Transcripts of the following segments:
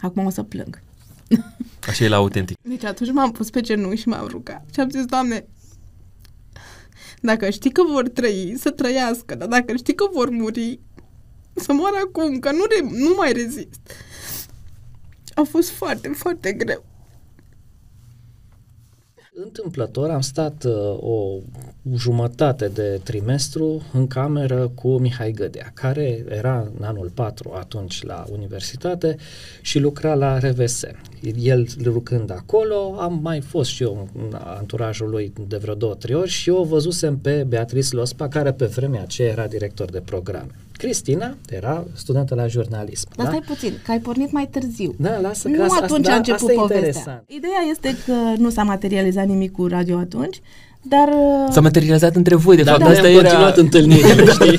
Acum o să plâng. Așa e la autentic. Deci atunci m-am pus pe genunchi și m-am rugat. Și am zis, Doamne, dacă știi că vor trăi, să trăiască, dar dacă știi că vor muri, să moară acum, că nu, re- nu mai rezist. A fost foarte, foarte greu. Întâmplător am stat uh, o jumătate de trimestru în cameră cu Mihai Gădea, care era în anul 4 atunci la universitate și lucra la RVS. El lucrând acolo, am mai fost și eu în anturajul lui de vreo două, trei ori și eu o văzusem pe Beatrice Lospa, care pe vremea aceea era director de programe. Cristina era studentă la jurnalism. Dar da? stai puțin, că ai pornit mai târziu. Da, lasă Nu că asta, atunci da, a început asta e povestea. interesant. Ideea este că nu s-a materializat nimic cu radio atunci, dar uh, S-a materializat între voi, de Da, fapt, dar asta ne-am era... continuat întâlnirile, știi?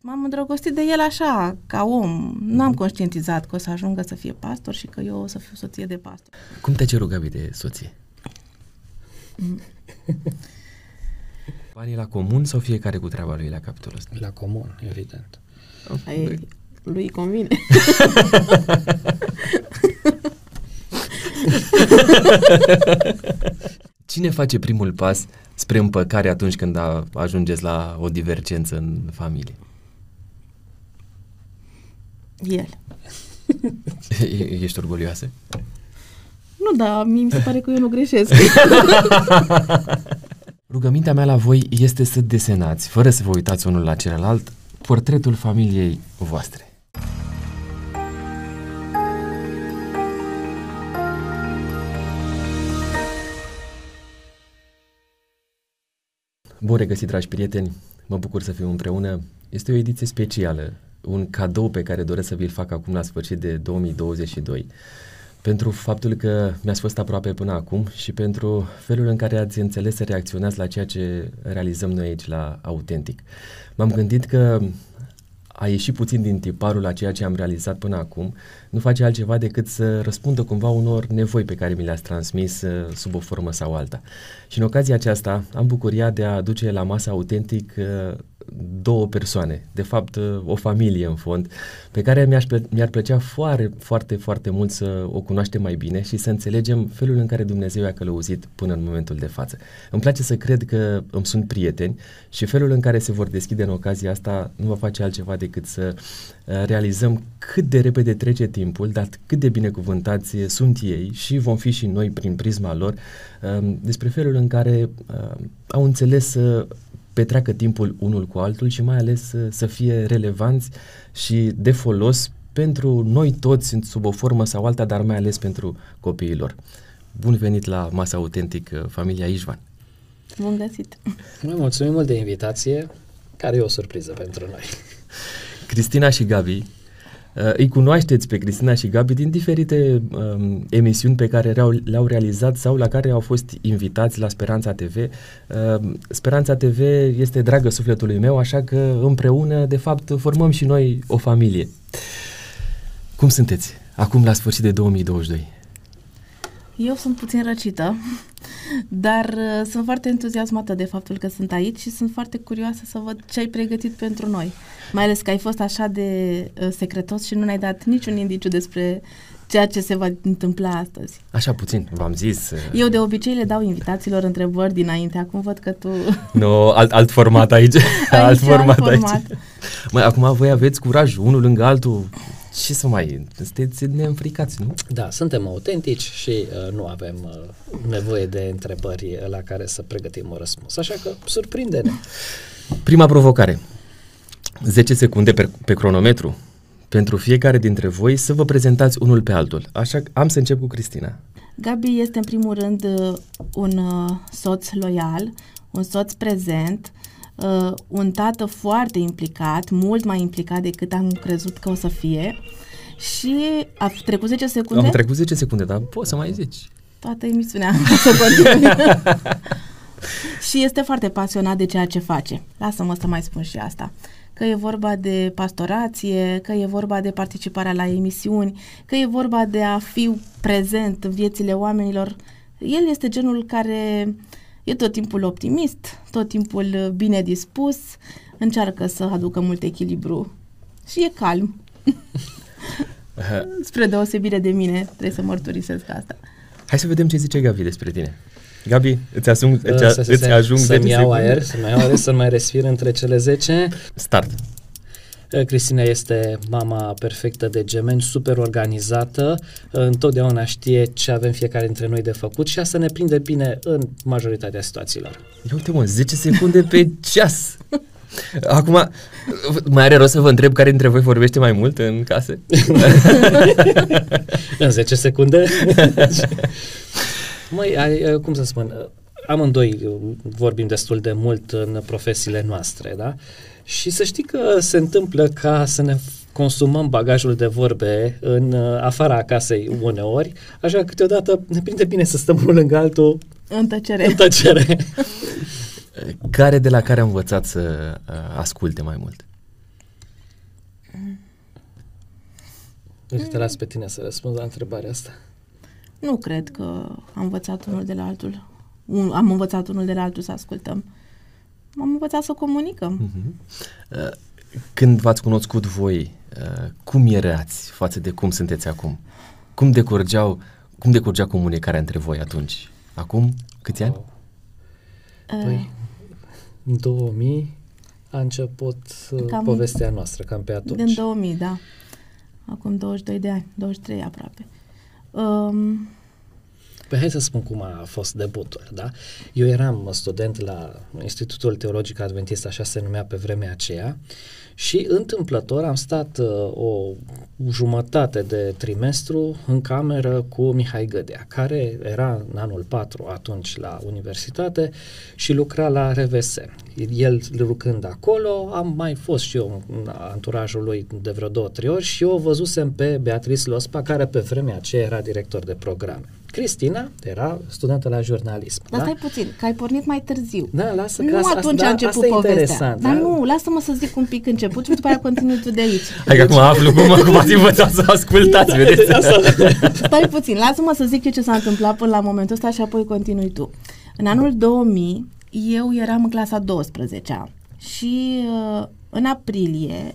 m-am îndrăgostit de el așa, ca om. Nu am conștientizat că o să ajungă să fie pastor și că eu o să fiu soție de pastor. Cum te-a cerut Gabi de soție? Banii la comun sau fiecare cu treaba lui la capitolul ăsta? La comun, evident. Ai, lui îi convine. Cine face primul pas spre împăcare atunci când a, ajungeți la o divergență în familie? El. E- Ești orgolioasă? Nu, da, mie mi se pare că eu nu greșesc. Rugămintea mea la voi este să desenați, fără să vă uitați unul la celălalt, portretul familiei voastre. Bun regăsit, dragi prieteni! Mă bucur să fim împreună. Este o ediție specială, un cadou pe care doresc să vi-l fac acum la sfârșit de 2022 pentru faptul că mi-ați fost aproape până acum și pentru felul în care ați înțeles să reacționați la ceea ce realizăm noi aici la Autentic. M-am gândit că a ieșit puțin din tiparul a ceea ce am realizat până acum, nu face altceva decât să răspundă cumva unor nevoi pe care mi le-ați transmis uh, sub o formă sau alta. Și în ocazia aceasta am bucuria de a aduce la masa autentic uh, două persoane, de fapt uh, o familie în fond, pe care mi-aș plă- mi-ar plăcea foarte, foarte, foarte mult să o cunoaștem mai bine și să înțelegem felul în care Dumnezeu i-a călăuzit până în momentul de față. Îmi place să cred că îmi sunt prieteni și felul în care se vor deschide în ocazia asta nu va face altceva decât să uh, realizăm cât de repede trece timpul, dar cât de binecuvântați sunt ei și vom fi și noi prin prisma lor um, despre felul în care uh, au înțeles să petreacă timpul unul cu altul și mai ales să, să fie relevanți și de folos pentru noi toți sub o formă sau alta, dar mai ales pentru copiilor. Bun venit la Masa Autentic, uh, familia Ișvan. Bun găsit. Noi mulțumim mult de invitație, care e o surpriză pentru noi. Cristina și Gabi. Uh, îi cunoașteți pe Cristina și Gabi din diferite um, emisiuni pe care le-au, le-au realizat sau la care au fost invitați la Speranța TV. Uh, Speranța TV este dragă sufletului meu, așa că împreună, de fapt, formăm și noi o familie. Cum sunteți acum la sfârșit de 2022? Eu sunt puțin răcită, dar uh, sunt foarte entuziasmată de faptul că sunt aici și sunt foarte curioasă să văd ce ai pregătit pentru noi. Mai ales că ai fost așa de uh, secretos și nu ne-ai dat niciun indiciu despre ceea ce se va întâmpla astăzi. Așa puțin, v-am zis. uh, Eu de obicei le dau invitațiilor întrebări dinainte, acum văd că tu... Nu, alt, alt format aici. alt Aici, format alt aici. format. Măi, acum voi aveți curaj unul lângă altul. Ce să mai... Sunteți neînfricați, nu? Da, suntem autentici și uh, nu avem uh, nevoie de întrebări la care să pregătim un răspuns. Așa că surprinde-ne. Prima provocare. 10 secunde pe, pe cronometru pentru fiecare dintre voi să vă prezentați unul pe altul. Așa că am să încep cu Cristina. Gabi este în primul rând uh, un uh, soț loial, un soț prezent, uh, un tată foarte implicat, mult mai implicat decât am crezut că o să fie. Și a trecut 10 secunde? Am trecut 10 secunde, dar poți să mai zici. Toată emisiunea să continui. și este foarte pasionat de ceea ce face. Lasă-mă să mai spun și asta. Că e vorba de pastorație, că e vorba de participarea la emisiuni, că e vorba de a fi prezent în viețile oamenilor. El este genul care e tot timpul optimist, tot timpul bine dispus, încearcă să aducă mult echilibru și e calm. Spre deosebire de mine, trebuie să mărturisesc asta. Hai să vedem ce zice Gabi despre tine. Gabi, îți, asung, îți, Să- să- îți să- ajung Să-mi 10 iau secunde? aer, să-mi iau aer, să mai respir între cele 10. Start. Uh, Cristina este mama perfectă de gemeni, super organizată, uh, întotdeauna știe ce avem fiecare dintre noi de făcut și asta ne prinde bine în majoritatea situațiilor. Ia uite mă, 10 secunde pe ceas. Acum, mai are rost să vă întreb care dintre voi vorbește mai mult în casă? În 10 secunde? Măi, ai, uh, cum să spun, uh, amândoi uh, vorbim destul de mult în profesiile noastre, da? Și să știi că se întâmplă ca să ne consumăm bagajul de vorbe în uh, afara casei uneori, așa că câteodată ne prinde bine să stăm unul lângă altul În tăcere. în tăcere. Care de la care am învățat să uh, asculte mai mult? Deci te las pe tine să răspunzi la întrebarea asta. Nu cred că am învățat unul de la altul. Un, am învățat unul de la altul să ascultăm. Am învățat să comunicăm. Mhm. Uh, Când v-ați cunoscut voi, uh, cum erați față de cum sunteți acum? Cum decurgeau, cum decurgea comunicarea între voi atunci? Acum câți ani? Păi, în 2000 a început cam Cam- povestea noastră, cam pe atunci. Din 2000, da. Acum 22 de ani, 23 aproape. Um, Păi hai să spun cum a fost debutul, da? Eu eram student la Institutul Teologic Adventist, așa se numea pe vremea aceea, și întâmplător am stat uh, o jumătate de trimestru în cameră cu Mihai Gădea, care era în anul 4 atunci la universitate și lucra la RVS. El lucrând acolo, am mai fost și eu în anturajul lui de vreo două, trei ori și eu o văzusem pe Beatrice Lospa, care pe vremea aceea era director de programe. Cristina era studentă la jurnalism. dar da? stai puțin, că ai pornit mai târziu. Da, lasă că nu asta, atunci da, a început asta e povestea. interesant. Dar da? nu, lasă-mă să zic un pic început și după aia continui tu de aici. Hai că acum aflu cum, cum ați învățat să ascultați, vedeți? Da, Asta, Stai puțin, lasă-mă să zic eu ce s-a întâmplat până la momentul ăsta și apoi continui tu. În anul 2000, eu eram în clasa 12 și uh, în aprilie,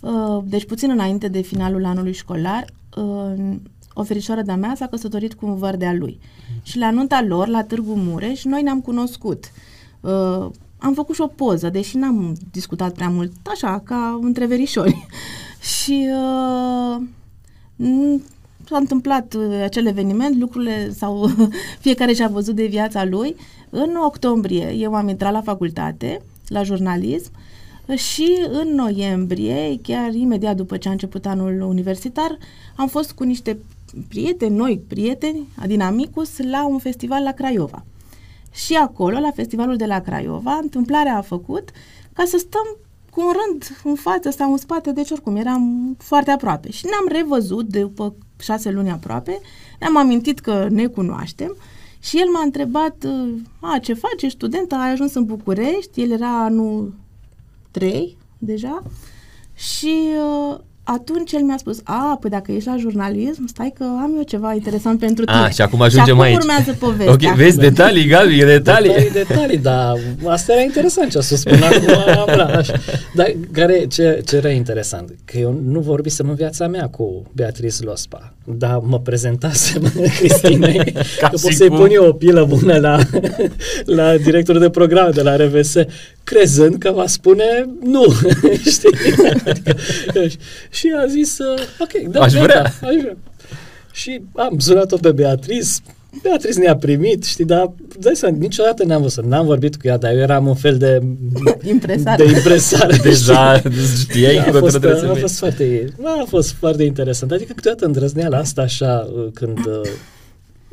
uh, deci puțin înainte de finalul anului școlar, uh, o ferișoară de-a mea s-a căsătorit cu un văr de-a lui. Și la nunta lor, la Târgu Mureș, noi ne-am cunoscut. Uh, am făcut și o poză, deși n-am discutat prea mult, așa, ca între verișori. și uh, n- s-a întâmplat uh, acel eveniment, lucrurile sau fiecare și-a văzut de viața lui. În octombrie eu am intrat la facultate, la jurnalism, și în noiembrie, chiar imediat după ce a început anul universitar, am fost cu niște prieteni, noi prieteni, din Amicus, la un festival la Craiova. Și acolo, la festivalul de la Craiova, întâmplarea a făcut ca să stăm cu un rând în față sau în spate, deci oricum eram foarte aproape. Și ne-am revăzut după șase luni aproape, ne-am amintit că ne cunoaștem și el m-a întrebat, a, ce faci, ești student, ai ajuns în București, el era anul 3 deja și uh, atunci el mi-a spus, a, păi dacă ești la jurnalism, stai că am eu ceva interesant pentru tine. A, și acum ajungem și acum aici. urmează povestea. Ok, vezi detalii, Gabi, e detalii. Detalii, detalii, dar asta era interesant ce a spus până acum. Da, așa. Dar care, ce, ce era interesant? Că eu nu vorbisem în viața mea cu Beatrice Lospa, dar mă prezentasem Cristinei Ca că și pot să-i cum. pun eu o pilă bună la, la directorul de program de la RVS, crezând că va spune nu, știi? Adică, și a zis, uh, ok, da, Aș gata, vrea. Aș vrea. Și am sunat-o pe Beatrice, Beatrice ne-a primit, știi, dar dai seama, niciodată n-am văzut, n-am vorbit cu ea, dar eu eram un fel de Impresar. de impresar. Deja știai a că fost, trebuie să a mergi. fost foarte, a fost foarte interesant. Adică câteodată îndrăzneala asta așa uh, când uh,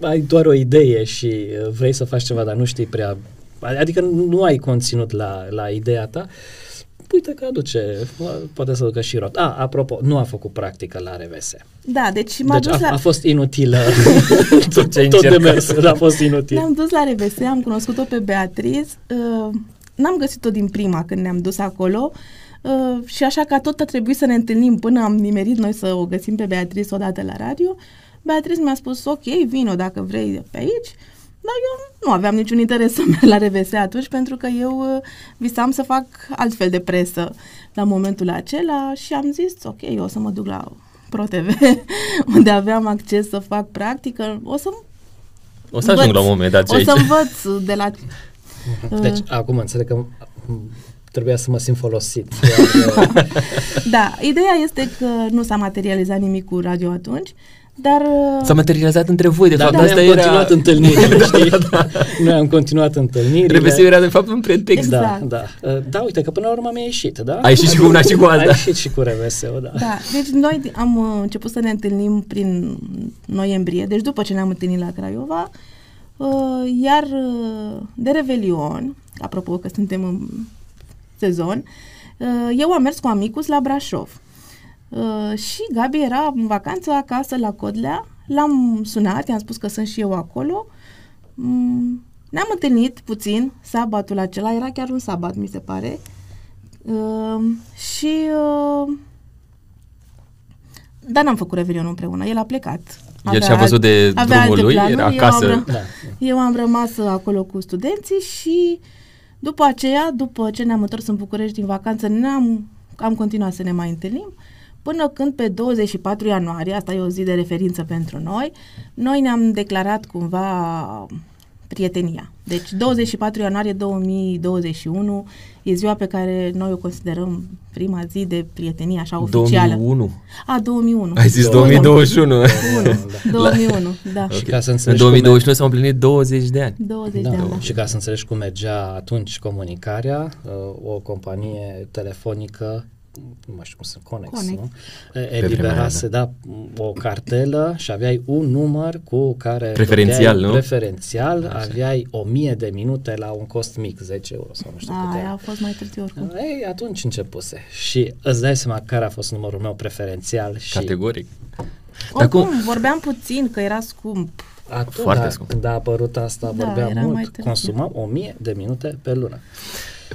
ai doar o idee și uh, vrei să faci ceva, dar nu știi prea, adică nu ai conținut la, la ideea ta, uite că aduce, poate să ducă și rot. A, apropo, nu a făcut practică la RVS. Da, deci m-a Deci dus a, la... a fost inutilă Tot ce ai tot încercat. demersul, a fost inutil. Ne-am dus la RVS, am cunoscut-o pe Beatriz. Uh, n-am găsit-o din prima când ne-am dus acolo uh, și așa că tot a trebuit să ne întâlnim până am nimerit noi să o găsim pe Beatriz odată la radio. Beatriz mi-a spus, ok, vino dacă vrei pe aici. Dar eu nu aveam niciun interes să merg la RVS atunci pentru că eu uh, visam să fac altfel de presă la momentul acela și am zis, ok, eu o să mă duc la ProTV, unde aveam acces să fac practică. O să O să ajung la un moment dat și o aici. să învăț de la... Deci, Uh. acum înțeleg că m, trebuia să mă simt folosit. Iar, uh, Da, ideea este că nu s-a materializat nimic cu radio atunci, dar... uh, S-a materializat între voi, de Dar fapt, noi asta am era... continuat întâlnirile, știi? Noi am continuat întâlnirile. RVS era, de fapt, un pretext. Da, Exact. da. Uh, Da, uite că până la urmă mi-a ieșit, da? Ai ieșit și cu una și cu alta. Ai ieșit și cu RVS-ul, da. Da, deci noi am uh, început să ne întâlnim prin noiembrie, deci după ce ne-am întâlnit la Craiova, uh, iar uh, de Revelion, apropo că suntem în sezon, uh, eu am mers cu amicus la Brașov. Uh, și Gabi era în vacanță acasă la Codlea, l-am sunat, i-am spus că sunt și eu acolo. Mm, ne-am întâlnit puțin sabatul acela, era chiar un sabat, mi se pare. Uh, și uh, dar n-am făcut revelionul împreună, el a plecat. El și-a văzut de avea drumul alte lui, planuri, era eu am acasă. ră- Da. Eu am rămas acolo cu studenții și după aceea, după ce ne-am întors în București din vacanță, ne-am, am continuat să ne mai întâlnim, până când pe 24 ianuarie, asta e o zi de referință pentru noi, noi ne-am declarat cumva prietenia. Deci 24 ianuarie 2021 e ziua pe care noi o considerăm prima zi de prietenie, așa oficială. 2001. A, 2001. Ai zis 2021. 2021. 2001, da. Și Ok. ca să În înțelegi 2021 s-au împlinit 20 de ani. 20 Da, de ani. da. și ca să înțelegi cum mergea atunci comunicarea, uh, o companie telefonică nu mai știu cum sunt, Conex, Conex. nu? E- vremea Eliberase, da, o cartelă și aveai un număr cu care Preferențial, dădeai- nu? Preferențial, aveai o mie de minute la un cost mic, 10 euro sau nu știu cât A, era. a fost mai târziu oricum. Ei, atunci începuse. Și îți dai seama care a fost numărul meu preferențial și Categoric. Dar Oricum, cum- vorbeam puțin că era scump. atunci, Foarte da, scump. când a apărut asta, Da, vorbeam era mai mult, târziu. consumam o mie de minute pe lună.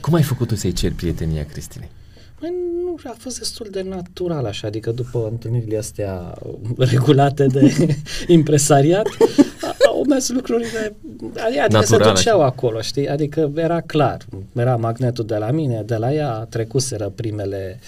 Cum ai făcut tu să-i ceri prietenia Cristinei? Păi nu, a fost destul de natural așa, adică după întâlnirile astea regulate de impresariat, a- au mers lucrurile, adică se Natural, duceau așa. acolo, știi, adică era clar, era magnetul de la mine, de la ea, trecuseră primele uh,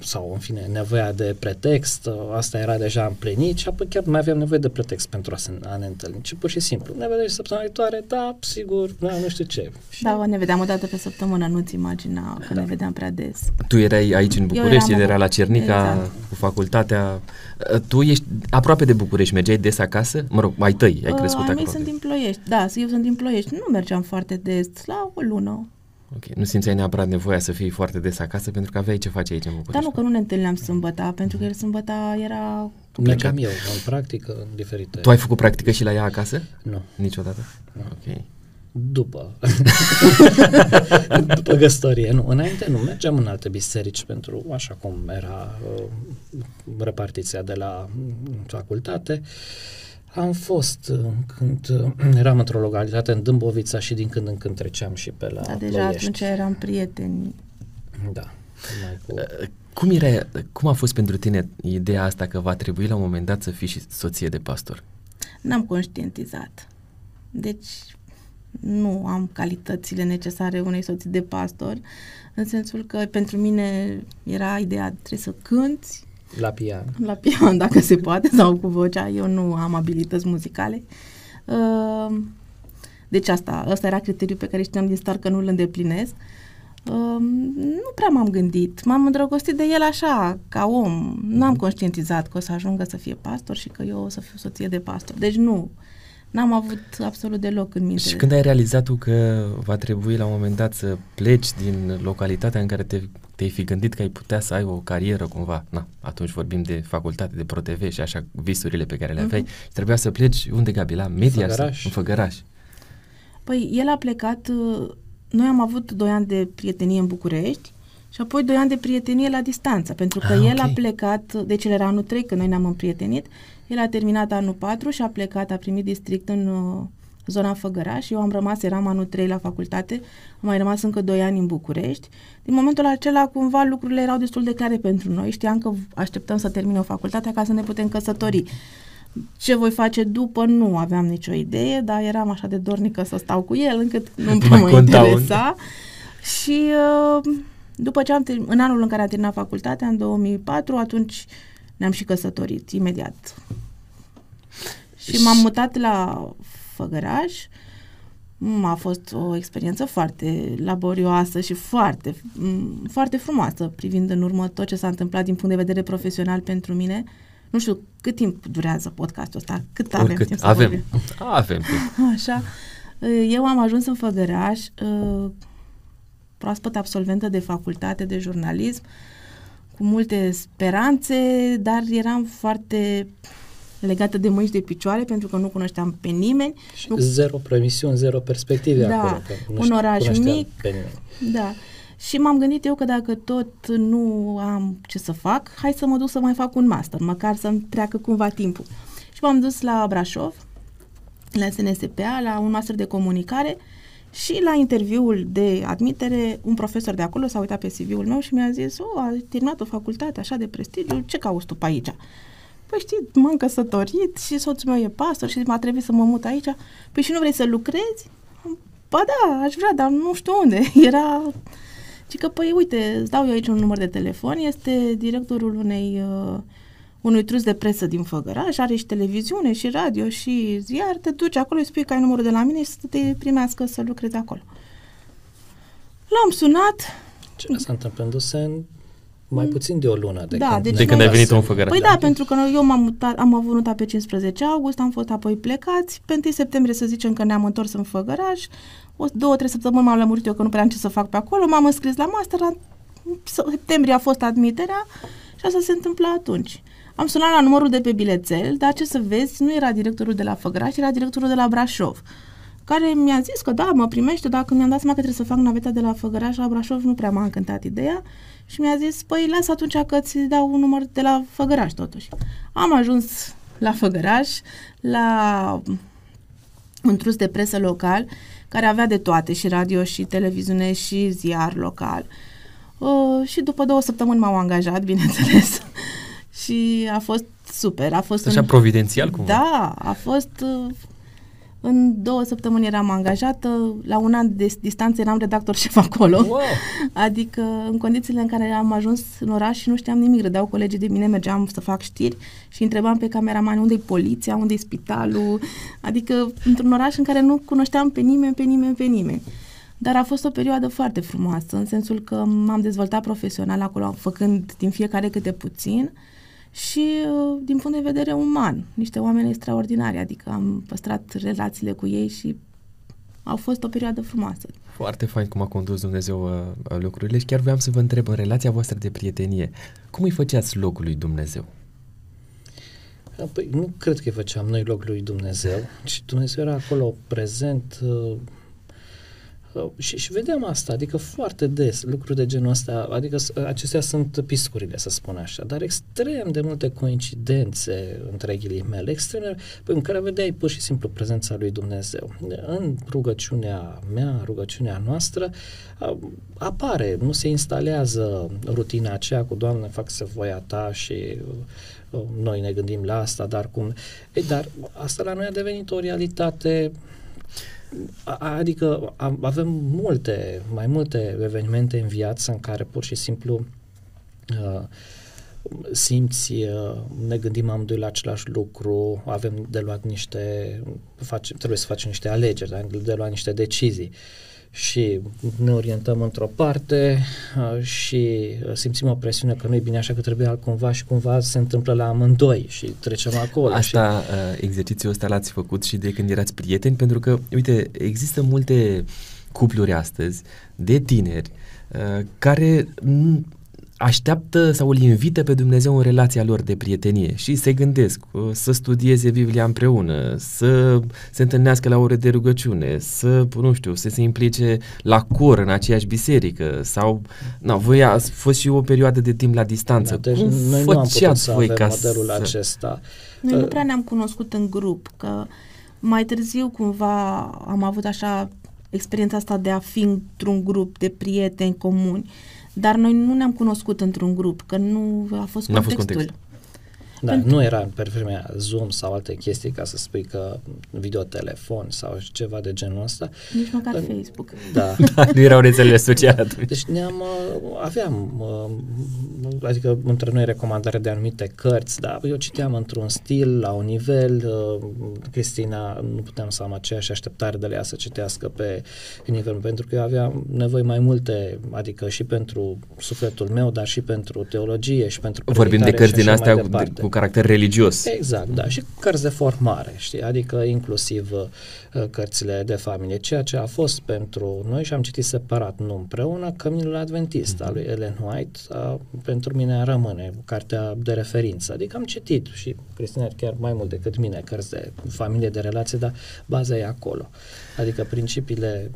sau în fine nevoia de pretext, uh, asta era deja împlinit și apoi chiar nu mai aveam nevoie de pretext pentru a, se, a ne întâlni, ci pur și simplu, ne vedem și săptămâna viitoare, da, sigur, da, nu știu ce. Și Da, ne vedeam o dată pe săptămână, nu-ți imagina că Da. ne vedeam prea des. Tu erai aici în București, eram el era în- la Cernica exact. cu facultatea. Tu ești aproape de București, mergeai des acasă? Mă rog, ai tăi, ai Uh, crescut ai mei acolo. sunt din Ploiești, da, eu sunt din Ploiești, nu mergeam foarte des, la o lună. Ok, nu simțeai neapărat nevoia să fii foarte des acasă pentru că aveai ce face aici în Dar București. nu că nu ne întâlneam sâmbăta, pentru că el sâmbăta era... mergeam eu în practică în diferite... Tu ai făcut practică și la ea acasă? Nu. Niciodată? Ok. După. După găstorie, nu. Înainte nu, mergeam în alte biserici pentru, așa cum era uh, repartiția de la mm, facultate. Am fost uh, când uh, eram într-o localitate în Dâmbovița și din când în când treceam și pe la Dar deja Ploiești. atunci eram prieteni. Da. Mai cu... Uh, Cum, era, cum a fost pentru tine ideea asta că va trebui la un moment dat să fii și soție de pastor? N-am conștientizat. Deci nu am calitățile necesare unei soții de pastor, în sensul că pentru mine era ideea trebuie să cânti La pian. la pian, dacă se poate, sau cu vocea. Eu nu am abilități muzicale. Uh, Deci asta, ăsta era criteriul pe care știam din start că nu îl îndeplinesc. Uh, Nu prea m-am gândit. M-am îndrăgostit de el așa, ca om. Nu am conștientizat că o să ajungă să fie pastor și că eu o să fiu soție de pastor. Deci nu. N-am avut absolut deloc în minte. Și când ai realizat tu că va trebui la un moment dat să pleci din localitatea în care te, te-ai fi gândit că ai putea să ai o carieră cumva, na, atunci vorbim de facultate, de ProTV și așa visurile pe care le aveai, și trebuia să pleci unde, Gabi, la media? Făgăraș. În Făgăraș. Păi el a plecat, uh, noi am avut doi ani de prietenie în București și apoi doi ani de prietenie la distanță, pentru că Ah, el a ok. plecat, deci el era anul 3 când noi ne-am împrietenit, el a terminat anul 4 și a plecat, a primit district în uh, zona Făgăraș, eu am rămas, eram anul 3 la facultate, am mai rămas încă 2 ani în București. Din momentul acela, cumva, lucrurile erau destul de clare pentru noi, știam că așteptăm să termine o facultate ca să ne putem căsători. Ce voi face după, nu aveam nicio idee, dar eram așa de dornică să stau cu el, încât nu prea Mai mă conta un- interesa. Și uh, după ce am ter- în anul în care am terminat facultatea, în 2004, atunci Ne-am și căsătorit imediat. Și m-am mutat la Făgăraș. Mm, A fost o experiență foarte laborioasă și foarte, mm, foarte frumoasă, privind în urmă tot ce s-a întâmplat din punct de vedere profesional pentru mine. Nu știu cât timp durează podcastul ăsta, cât avem Oricât. timp să avem. vorbim. Avem timp. Așa. Eu am ajuns în Făgăraș, uh, proaspăt absolventă de facultate de jurnalism, cu multe speranțe, dar eram foarte legată de mâini și de picioare pentru că nu cunoșteam pe nimeni. Și Nu, zero promisiuni, zero perspective Da, acolo. că nu un știu- oraș cunoșteam mic. Pe nimeni. da. Și m-am gândit eu că dacă tot nu am ce să fac, hai să mă duc să mai fac un master, măcar să-mi treacă cumva timpul. Și m-am dus la Brașov, la SNSPA, la un master de comunicare și la interviul de admitere, un profesor de acolo s-a uitat pe CV-ul meu și mi-a zis, o, ai terminat o facultate așa de prestigiu, ce cauți tu pe aici? Păi știi, m-am căsătorit și soțul meu e pastor și m-a trebuit să mă mut aici. Păi și nu vrei să lucrezi? Ba da, aș vrea, dar nu știu unde. Era... Și că, păi, uite, îți dau eu aici un număr de telefon, este directorul unei, uh, unui trus de presă din Făgăraș, are și televiziune, și radio, și ziar, te duci acolo, îi spui că ai numărul de la mine și să te primească să lucrezi acolo. L-am sunat, Ce asta întâmplându-se în mai puțin de o lună de Da, când, deci ne-am De când ai dat venit în seama. Făgăraș. Păi da, pentru că noi- eu m-am mutat, am avut nota pe 15 august, am fost apoi plecați, pe 1 septembrie să zicem că ne-am întors în Făgăraș, o două, trei săptămâni m-am lămurit eu că nu prea am ce să fac pe acolo, m-am înscris la master, la septembrie a fost admiterea și asta se întâmplă atunci. Am sunat la numărul de pe bilețel, dar ce să vezi, nu era directorul de la Făgăraș, era directorul de la Brașov care mi-a zis că da, mă primește, dacă mi-am dat seama că trebuie să fac naveta de la Făgăraș la Brașov, nu prea m-a încântat ideea și mi-a zis, păi lasă atunci că ți dau un număr de la Făgăraș totuși. Am ajuns la Făgăraș, la un trus de presă local, care avea de toate, și radio, și televiziune, și ziar local. Uh, și după două săptămâni m-au angajat, bineînțeles. și a fost super. A fost Așa un- providențial cumva. da, a fost... uh, În două săptămâni eram angajată, la un an de distanță eram redactor șef acolo. Wow! Adică în condițiile în care am ajuns în oraș și nu știam nimic, râdeau colegii de mine, mergeam să fac știri și întrebam pe cameraman unde e poliția, unde e spitalul, adică într-un oraș în care nu cunoșteam pe nimeni, pe nimeni, pe nimeni. Dar a fost o perioadă foarte frumoasă, în sensul că m-am dezvoltat profesional acolo, făcând din fiecare câte puțin și uh, din punct de vedere uman, niște oameni extraordinari, adică am păstrat relațiile cu ei și au fost o perioadă frumoasă. Foarte fain cum a condus Dumnezeu uh, lucrurile și chiar voiam să vă întreb în relația voastră de prietenie, cum îi făceați locul lui Dumnezeu? Păi nu cred că îi făceam noi loc lui Dumnezeu, ci Dumnezeu era acolo prezent uh, uh, și, și vedeam asta, adică foarte des lucruri de genul ăsta, adică s- acestea sunt piscurile, să spun așa, dar extrem de multe coincidențe între ghilimele, extrem de, în care vedeai pur și simplu prezența lui Dumnezeu. În rugăciunea mea, rugăciunea noastră, a- apare, nu se instalează rutina aceea cu Doamne, fac să voia ta și uh, noi ne gândim la asta, dar cum... E, dar asta la noi a devenit o realitate a- Adică am- avem multe, mai multe evenimente în viață în care pur și simplu uh, simți, uh, ne gândim amândoi la același lucru, avem de luat niște, face, trebuie să facem niște alegeri, da? de luat niște decizii și ne orientăm într-o parte uh, și uh, simțim o presiune că nu e bine așa că trebuie altcumva și cumva se întâmplă la amândoi și trecem acolo. și... Asta, uh, exercițiul ăsta l-ați făcut și de când erați prieteni, pentru că, uite, există multe cupluri astăzi de tineri uh, care m, așteaptă sau îl invită pe Dumnezeu în relația lor de prietenie și se gândesc uh, să studieze Biblia împreună, să se întâlnească la ore de rugăciune, să, nu știu, să se implice la cor în aceeași biserică sau, na, voi ați fost și o perioadă de timp la distanță. Da, deci Cum noi nu am putut făceați să voi avem ca modelul să... acesta. Noi nu Uh, prea ne-am cunoscut în grup, că mai târziu cumva am avut așa experiența asta de a fi într-un grup de prieteni comuni, dar noi nu ne-am cunoscut într-un grup, că nu a fost N-a fost contextul. Context. Da, Pentru... nu era pe vremea Zoom sau alte chestii ca să spui că videotelefon sau ceva de genul ăsta. Nici măcar în... Facebook. Da. da. nu erau rețelele sociale atunci. Deci ne-am, uh, aveam, uh, adică între noi recomandare de anumite cărți, da, eu citeam într-un stil, la un nivel, uh, Cristina nu puteam să am aceeași așteptare de la ea să citească pe nivel, pentru că eu aveam nevoie mai multe, adică și pentru sufletul meu, dar și pentru teologie și pentru Vorbim de cărți din astea cu, cu caracter religios. Exact, da, și cărți de formare, știi, adică inclusiv uh, cărțile de familie, ceea ce a fost pentru noi și am citit separat, nu împreună, Căminul Adventist mm-hmm. al lui Ellen White, a, pentru mine rămâne cartea de referință, adică am citit și Cristina chiar mai mult decât mine cărți de familie, de relație, dar baza e acolo. Adică principiile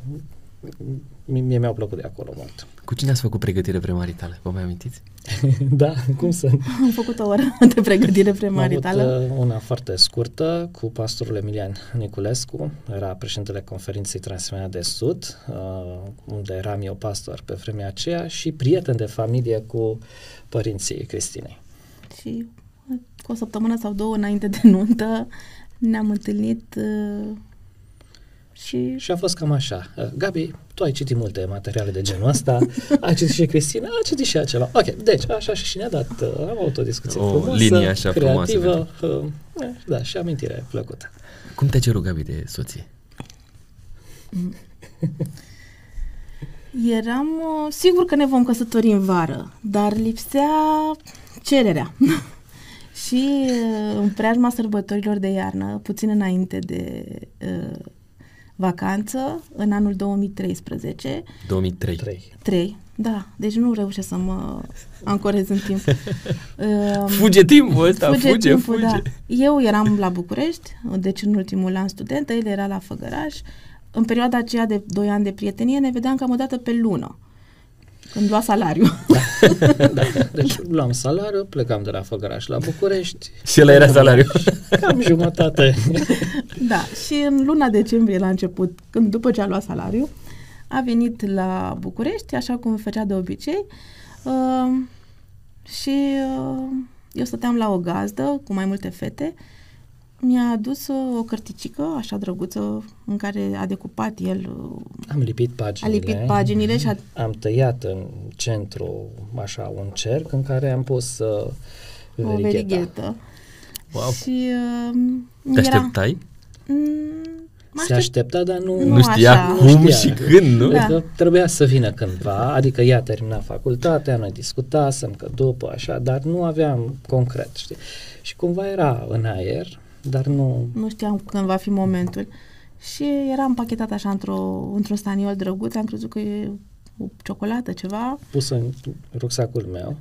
mie mi-au plăcut de acolo mult. Cu cine ați făcut pregătire premaritală? Vă mai amintiți? da, cum să... Am făcut o oră de pregătire premaritală. Am avut uh, una foarte scurtă cu pastorul Emilian Niculescu, era președintele conferinței Transilvania de Sud, uh, unde eram eu pastor pe vremea aceea și prieten de familie cu părinții Cristinei. Și cu o săptămână sau două înainte de nuntă ne-am întâlnit uh, și... și a fost cam așa. Uh, Gabi, tu ai citit multe materiale de genul ăsta, ai citit și Cristina, a citit și acela. Ok, deci așa și ne-a dat, uh, am avut o discuție o frumoasă, linie așa creativă, frumoasă. Uh, da, și amintire plăcută. Cum te ceru, Gabi, de soție? Eram uh, sigur că ne vom căsători în vară, dar lipsea cererea. și uh, în preajma sărbătorilor de iarnă, puțin înainte de uh, vacanță în anul 2013. 2003. 3. 3. Da, deci nu reușesc să mă ancorez în timp. fuge timpul ăsta, fuge, fuge, timpul, fuge. Da. Eu eram la București, deci în ultimul an studentă, el era la Făgăraș. În perioada aceea de 2 ani de prietenie ne vedeam cam o dată pe lună. Când lua salariu. Da. da. Deci luam salariu, plecam de la Făgăraș la București. Și el era salariu. Cam jumătate. Da, și în luna decembrie la început, când după ce a luat salariu, a venit la București, așa cum făcea de obicei, uh, și uh, eu stăteam la o gazdă cu mai multe fete mi-a adus o cărticică, așa drăguță, în care a decupat el... Am lipit paginile. A lipit paginile și a... Am tăiat în centru, așa, un cerc în care am pus uh, verigheta. O verighetă. Wow. Și... Uh, Te așteptai? Mm, se aștepta, dar nu, nu știa așa. cum nu știa. și când, nu? Da. Adică trebuia să vină cândva, adică ea termina facultatea, noi discutasem că după așa, dar nu aveam concret, știi? Și cumva era în aer, dar nu... Nu știam când va fi momentul. Și era împachetat așa într-o, într-un staniol drăguț, am crezut că e o ciocolată, ceva. Pusă în rucsacul meu.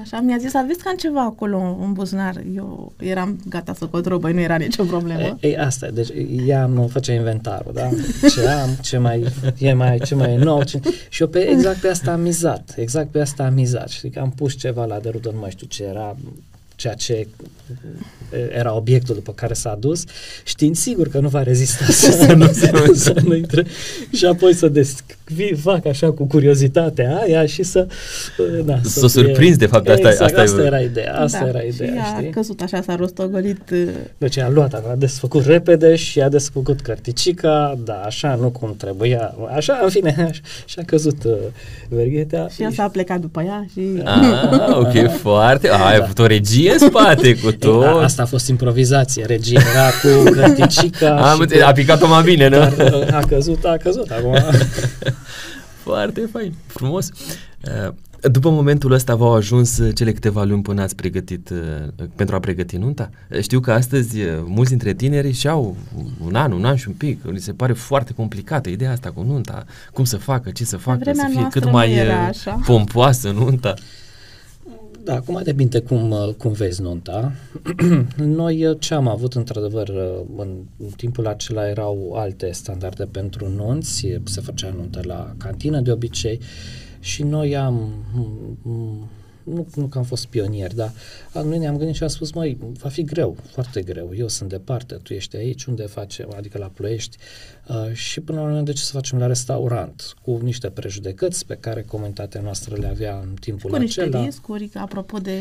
Așa, mi-a zis, aveți cam ceva acolo în buzunar. Eu eram gata să cotrobăi, nu era nicio problemă. Ei, asta, deci ea nu făcea inventarul, da? Ce am, ce mai e mai, ce mai e nou. Ce... Și eu pe, exact pe asta am mizat, exact pe asta am mizat. Știi că am pus ceva la derudă, nu mai știu ce era, ceea ce era obiectul după care s-a dus, știind sigur că nu va rezista să, nu, să nu intre și apoi să desfac așa cu curiozitatea aia și să... Da, să, să surprins de fapt, asta, exact, asta, asta era ideea, asta da, era ideea, și știi? a căzut așa, s-a rostogolit. Deci a luat, a desfăcut repede și a desfăcut carticica, da, așa, nu cum trebuia, așa, în fine, așa, și a căzut uh, vergheta. Și el s-a plecat după ea și... Ah, ok, foarte, a, ai avut o regie în spate cu tot. A, asta a fost improvizație, regie era cu grăticica. Am cu... a picat-o mai bine, nu? Dar, uh, a căzut, a căzut acum. Foarte fain, frumos. Uh, după momentul ăsta v-au ajuns cele câteva luni până ați pregătit, uh, pentru a pregăti nunta? Știu că astăzi mulți dintre tineri și-au un an, un an și un pic, li se pare foarte complicată ideea asta cu nunta, cum să facă, ce să facă, să fie cât mai pompoasă nunta. Da, acum depinde cum, uh, cum vezi nunta. Noi uh, ce am avut într-adevăr uh, în timpul acela erau alte standarde pentru nunți, se făcea nuntă la cantină de obicei și noi am nu, nu că am fost pionier, dar noi ne-am gândit și am spus, măi, va fi greu, foarte greu, eu sunt departe, tu ești aici, unde facem, adică la Ploiești, uh, și până la urmă de ce să facem la restaurant, cu niște prejudecăți pe care comunitatea noastră le avea în timpul cu acela. Cu niște riscuri, apropo de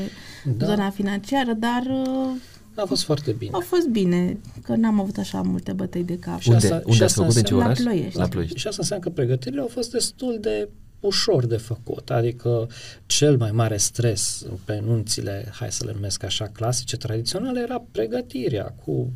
da. zona financiară, dar uh, a fost foarte bine. A fost bine, că n-am avut așa multe bătăi de cap. Și unde, asta, unde ați făcut? În ce oraș? La Ploiești. La Ploiești. Și asta înseamnă că pregătirile au fost destul de ușor de făcut, adică cel mai mare stres pe nunțile, hai să le numesc așa, clasice, tradiționale, era pregătirea cu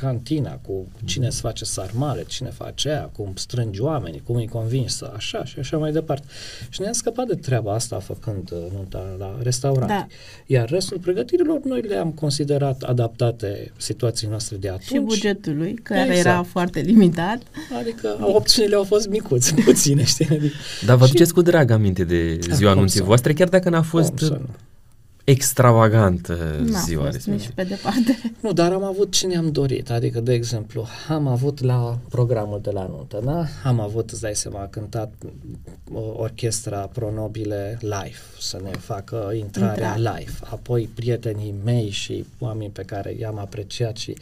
cantina, cu cine îți face sarmale, cine face aia, cum strângi oamenii, cum îi convingi să așa și așa mai departe. Și ne-am scăpat de treaba asta făcând uh, nunta la restaurant. Da. Iar restul pregătirilor noi le-am considerat adaptate situației noastre de atunci. Și bugetului, care exact. era foarte limitat. Adică opțiunile au fost micuți, puține, știi? Adică, Dar vă duceți cu drag aminte de ziua anunții voastre, chiar dacă n-a fost extravagantă ziua fost nici pe departe. Nu, dar am avut ce ne-am dorit. Adică, de exemplu, am avut la programul de la nuntă, da? Am avut, îți dai seama, a cântat orchestra Pronobile live, să ne facă intrarea Intra. live. Apoi prietenii mei și oamenii pe care i-am apreciat și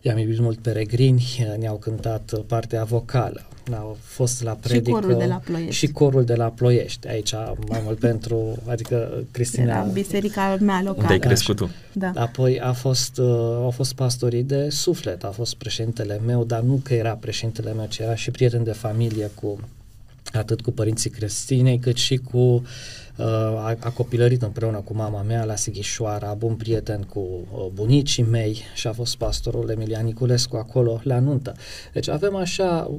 i-am iubit mult peregrini, ne-au cântat partea vocală au fost la predică. Și corul de la Ploiești. Și corul de la Ploiești. Aici mai mult pentru, adică Cristina... Era biserica mea locală. Unde ai crescut tu. Da. Apoi a fost, uh, au fost pastorii de suflet, a fost președintele meu, dar nu că era președintele meu, ci era și prieten de familie cu atât cu părinții Cristinei, cât și cu uh, a, a copilărit împreună cu mama mea la Sighișoara, bun prieten cu uh, bunicii mei și a fost pastorul Emilian Niculescu acolo la nuntă. Deci avem așa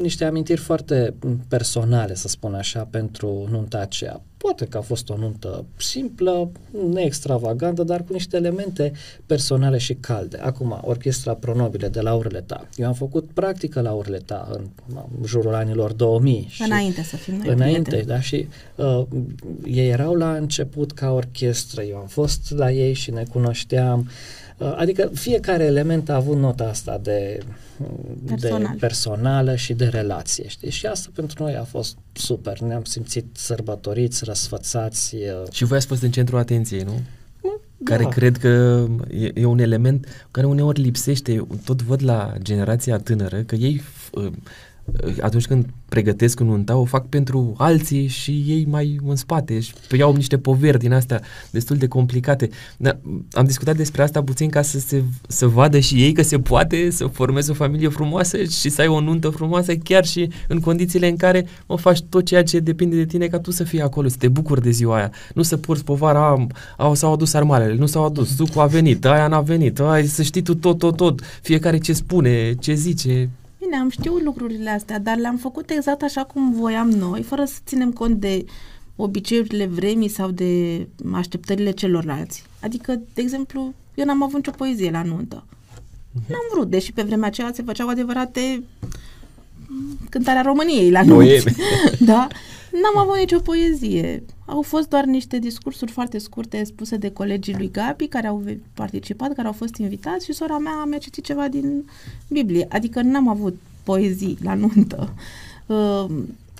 niște amintiri foarte personale, să spun așa, pentru nunta aceea. Poate că a fost o nuntă simplă, neextravagantă, dar cu niște elemente personale și calde. Acum, Orchestra Pronobile de la Urleta. Eu am făcut practică la Urleta în, în jurul anilor 2000. Și înainte să fim noi Înainte, prieteni. da, și uh, ei erau la început ca orchestră. Eu am fost la ei și ne cunoșteam. Uh, adică fiecare element a avut nota asta de Personal. de personală și de relație, știi? Și asta pentru noi a fost super. Ne-am simțit sărbătoriți, răsfățați. Și voi ați fost în centrul atenției, nu? Da. Care cred că e, e un element care uneori lipsește. Tot văd la generația tânără că ei atunci când pregătesc un nunta, o fac pentru alții și ei mai în spate și iau niște poveri din astea destul de complicate. Dar am discutat despre asta puțin ca să se să vadă și ei că se poate să formeze o familie frumoasă și să ai o nuntă frumoasă chiar și în condițiile în care mă faci tot ceea ce depinde de tine ca tu să fii acolo, să te bucuri de ziua aia. Nu să porți povara, a, a, s-au adus armalele, nu s-au adus, sucul a venit, aia n-a venit, ai, să știi tu tot, tot, tot, fiecare ce spune, ce zice, Bine, am știut lucrurile astea, dar le-am făcut exact așa cum voiam noi, fără să ținem cont de obiceiurile vremii sau de așteptările celorlalți. Adică, de exemplu, eu n-am avut nicio poezie la nuntă. Uh-huh. N-am vrut, deși pe vremea aceea se făceau adevărate cântarea României la nunți. da? N-am avut nicio poezie. Au fost doar niște discursuri foarte scurte spuse de colegii lui Gabi care au participat, care au fost invitați și sora mea mi-a citit ceva din Biblie. Adică n-am avut poezii la nuntă. Uh,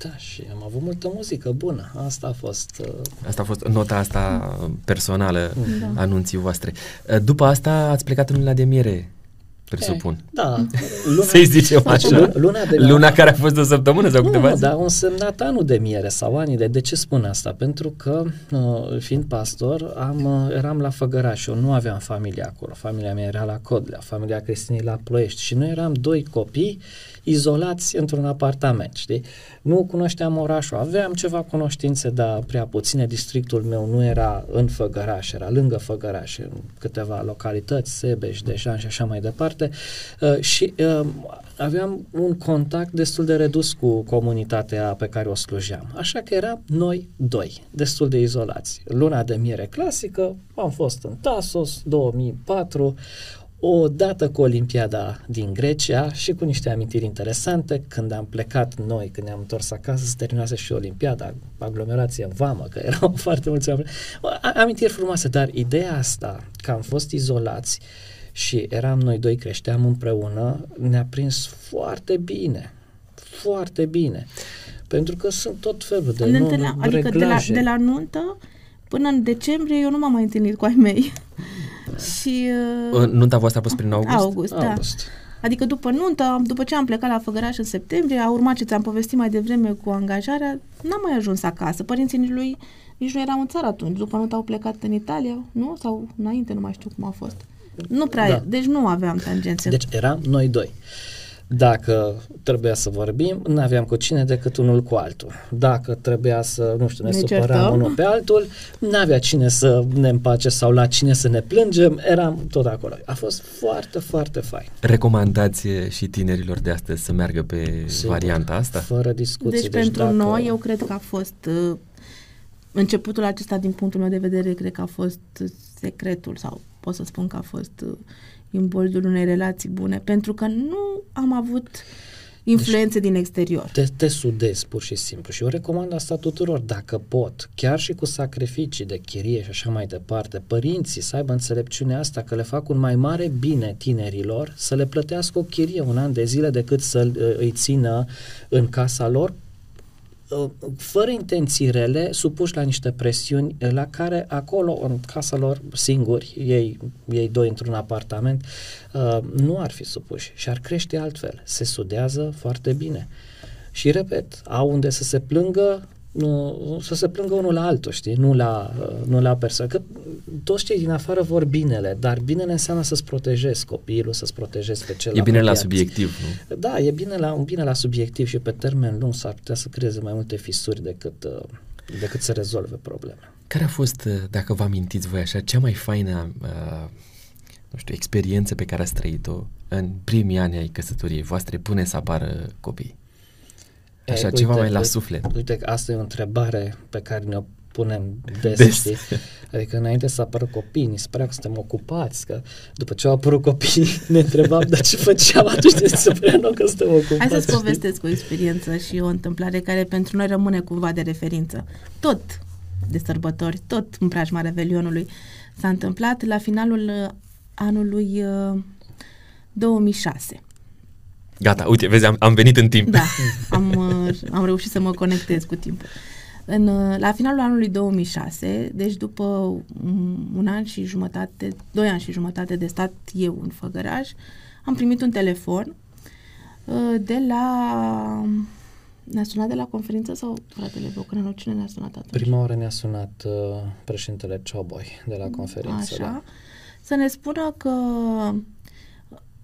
da, și am avut multă muzică bună. Asta a fost... Uh... Asta a fost nota asta personală da. anunții voastre. Uh, după asta ați plecat în luna de miere presupun. E, da. Luna, Să-i zicem așa. Luna, de la... luna care a fost o săptămână sau câteva zile? Da, un semnat anul de miere sau ani de. De ce spun asta? Pentru că, uh, fiind pastor, am, uh, eram la Făgăraș. Eu nu aveam familie acolo. Familia mea era la Codlea, familia Cristinei la Ploiești și noi eram doi copii izolați într-un apartament, știi? Nu cunoșteam orașul, aveam ceva cunoștințe, dar prea puține. Districtul meu nu era în Făgăraș, era lângă Făgăraș, în câteva localități, Sebeș, Deșan și așa mai departe. Uh, și uh, aveam un contact destul de redus cu comunitatea pe care o slujeam. Așa că eram noi doi, destul de izolați. Luna de miere clasică, am fost în Tasos, 2004, o dată cu Olimpiada din Grecia și cu niște amintiri interesante. Când am plecat noi, când ne-am întors acasă, se terminase și Olimpiada, aglomerație în vamă, că erau foarte mulți oameni. Amintiri frumoase, dar ideea asta, că am fost izolați și eram noi doi, creșteam împreună, ne-a prins foarte bine. Foarte bine. Pentru că sunt tot felul de ne nu, Adică de la, de la nuntă Până în decembrie eu nu m-am mai întâlnit cu ai mei. și... Uh, Nunta voastră a fost prin august? August, da. August. Adică după nuntă, după ce am plecat la Făgăraș în septembrie, a urmat ce ți-am povestit mai devreme cu angajarea, n-am mai ajuns acasă. Părinții nici lui nici nu erau în țară atunci. După nuntă au plecat în Italia, nu? Sau înainte, nu mai știu cum a fost. Nu prea, da. deci nu aveam tangențe. Deci eram noi doi. Dacă trebuia să vorbim, nu aveam cu cine decât unul cu altul. Dacă trebuia să, nu știu, ne, ne supăram unul pe altul, nu avea cine să ne împace sau la cine să ne plângem, eram tot acolo. A fost foarte, foarte fain. Recomandați și tinerilor de astăzi să meargă pe Sigur, varianta asta? Fără discuții. Deci, deci pentru dacă... noi, eu cred că a fost uh, începutul acesta, din punctul meu de vedere, cred că a fost secretul sau pot să spun că a fost uh, imboldul unei relații bune, pentru că nu am avut influențe deci, din exterior. Te, te sudezi pur și simplu și eu recomand asta tuturor, dacă pot, chiar și cu sacrificii de chirie și așa mai departe, părinții să aibă înțelepciunea asta că le fac un mai mare bine tinerilor să le plătească o chirie un an de zile decât să uh, îi țină în casa lor Uh, fără intenții rele, supuși la niște presiuni uh, la care acolo, în casa lor, singuri, ei, ei doi într-un apartament, uh, nu ar fi supuși și ar crește altfel. Se sudează foarte bine. Și repet, au unde să se plângă nu, să se plângă unul la altul, știi, nu la, nu la persoană. Că toți cei din afară vor binele, dar binele înseamnă să-ți protejezi copilul, să-ți protejezi pe cel E bine la subiectiv, nu? Da, e bine la, un bine la subiectiv și pe termen lung s-ar putea să creeze mai multe fisuri decât, uh, decât să rezolve probleme. Care a fost, uh, dacă vă amintiți voi așa, cea mai faină uh, nu știu, experiență pe care ați trăit-o în primii ani ai căsătoriei voastre până să apară copii? Așa, e, ceva uite, mai la suflet. Uite, asta e o întrebare pe care ne-o punem des, des. știi? Adică înainte să apară copii, ni se părea că suntem ocupați, că după ce au apărut copii ne întrebam, dar ce făceam atunci de se părea nou că suntem ocupați. Hai să-ți povestesc o experiență și o întâmplare care pentru noi rămâne cumva de referință. Tot de sărbători, tot în preajma Revelionului s-a întâmplat la finalul uh, anului 2006. Uh, Gata, uite, vezi, am, am venit în timp. Da, am, uh, am reușit să mă conectez cu timpul. În, uh, la finalul anului 2006, deci după un an și jumătate, doi ani și jumătate de stat eu în Făgăraș, am primit un telefon uh, de la... Ne-a sunat de la conferință sau fratele Bocănelu? Cine ne-a sunat atunci? Prima oară ne-a sunat uh, președintele Cioboi de la conferință. Așa. Da. Să ne spună că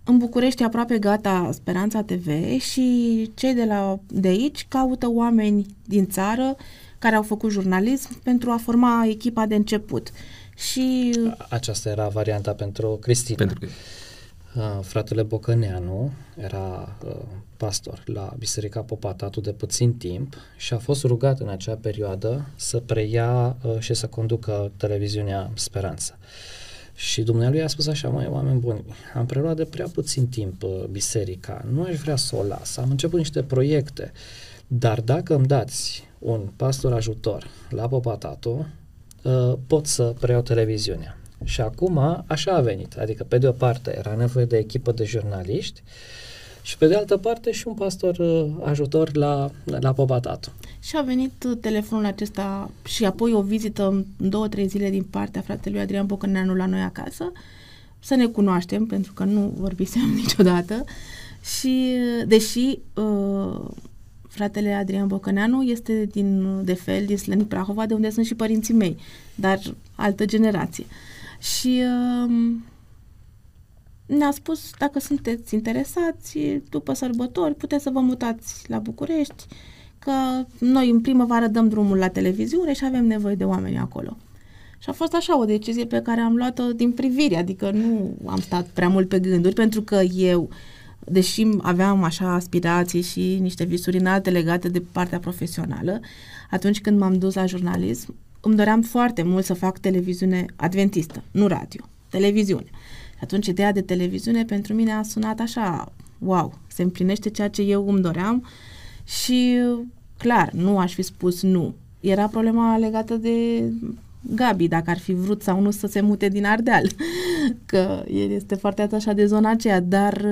în București aproape gata Speranța TV și cei de, la, de aici caută oameni din țară care au făcut jurnalism pentru a forma echipa de început. Și aceasta era varianta pentru Cristina. Pentru că... Uh, fratele Bocăneanu era uh, pastor la Biserica Popatatu de puțin timp și a fost rugat în acea perioadă să preia uh, și să conducă televiziunea Speranța. Uh, și Dumnezeu a spus așa, mai oameni buni, am preluat de prea puțin timp uh, biserica, nu aș vrea să o las, am început niște proiecte, dar dacă îmi dați un pastor ajutor la Popatato, uh, pot să preiau televiziunea. Și acum așa a venit, adică pe de o parte era nevoie de echipă de jurnaliști, și pe de altă parte și un pastor uh, ajutor la, la Popatato. Și a venit uh, telefonul acesta și apoi o vizită în două, trei zile din partea fratelui Adrian Bocăneanu la noi acasă, să ne cunoaștem, pentru că nu vorbisem niciodată. Și, uh, deși uh, fratele Adrian Bocăneanu este din, de fel, din Slănic Prahova, de unde sunt și părinții mei, dar altă generație. Și uh, ne-a spus dacă sunteți interesați, după sărbători, puteți să vă mutați la București, că noi în primăvară dăm drumul la televiziune și avem nevoie de oameni acolo. Și a fost așa o decizie pe care am luat-o din privire, adică nu am stat prea mult pe gânduri, pentru că eu, deși aveam așa aspirații și niște visuri înalte legate de partea profesională, atunci când m-am dus la jurnalism, îmi doream foarte mult să fac televiziune adventistă, nu radio, televiziune. Și atunci ideea de televiziune pentru mine a sunat așa, wow, se împlinește ceea ce eu îmi doream și clar, nu aș fi spus nu. Era problema legată de Gabi, dacă ar fi vrut sau nu să se mute din Ardeal, că el este foarte atașat de zona aceea, dar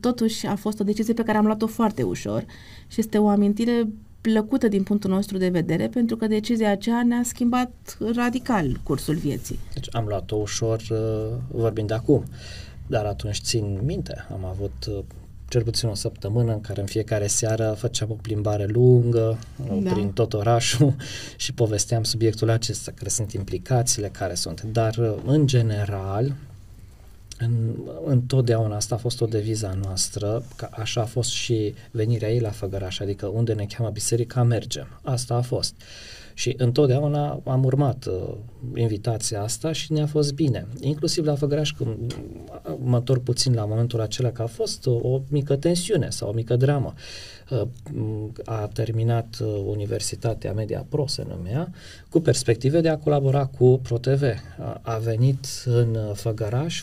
totuși a fost o decizie pe care am luat-o foarte ușor și este o amintire plăcută din punctul nostru de vedere, pentru că decizia aceea ne-a schimbat radical cursul vieții. Deci am luat-o ușor uh, vorbind de acum, dar atunci țin minte, am avut uh, cel puțin o săptămână în care în fiecare seară făceam o plimbare lungă da. prin tot orașul și povesteam subiectul acesta, care sunt implicațiile, care sunt. Dar, uh, în general, în, întotdeauna asta a fost o deviză noastră, că așa a fost și venirea ei la Făgăraș, adică unde ne cheamă biserica, mergem. Asta a fost. Și întotdeauna am urmat uh, invitația asta și ne-a fost bine. Inclusiv la Făgăraș, când mă întorc puțin la momentul acela că a fost o, o mică tensiune sau o mică dramă. Uh, a terminat uh, Universitatea Media Pro, se numea, cu perspective de a colabora cu ProTV. A, a venit în Făgăraș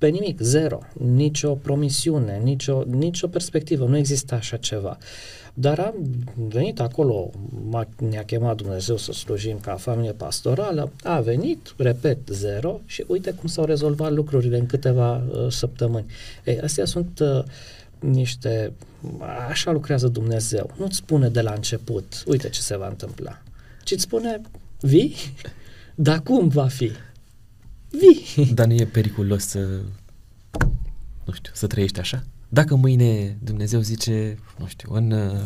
pe nimic, zero, nicio promisiune, nicio, nicio perspectivă, nu exista așa ceva. Dar am venit acolo, ne-a chemat Dumnezeu să slujim ca familie pastorală, a venit, repet, zero și uite cum s-au rezolvat lucrurile în câteva uh, săptămâni. Ei, astea sunt uh, niște, așa lucrează Dumnezeu. Nu-ți spune de la început, uite ce se va întâmpla, ci îți spune, vii? Dar cum va fi? Vii. Dar nu e periculos să, nu știu, să trăiești așa? Dacă mâine Dumnezeu zice, nu știu, în... Uh,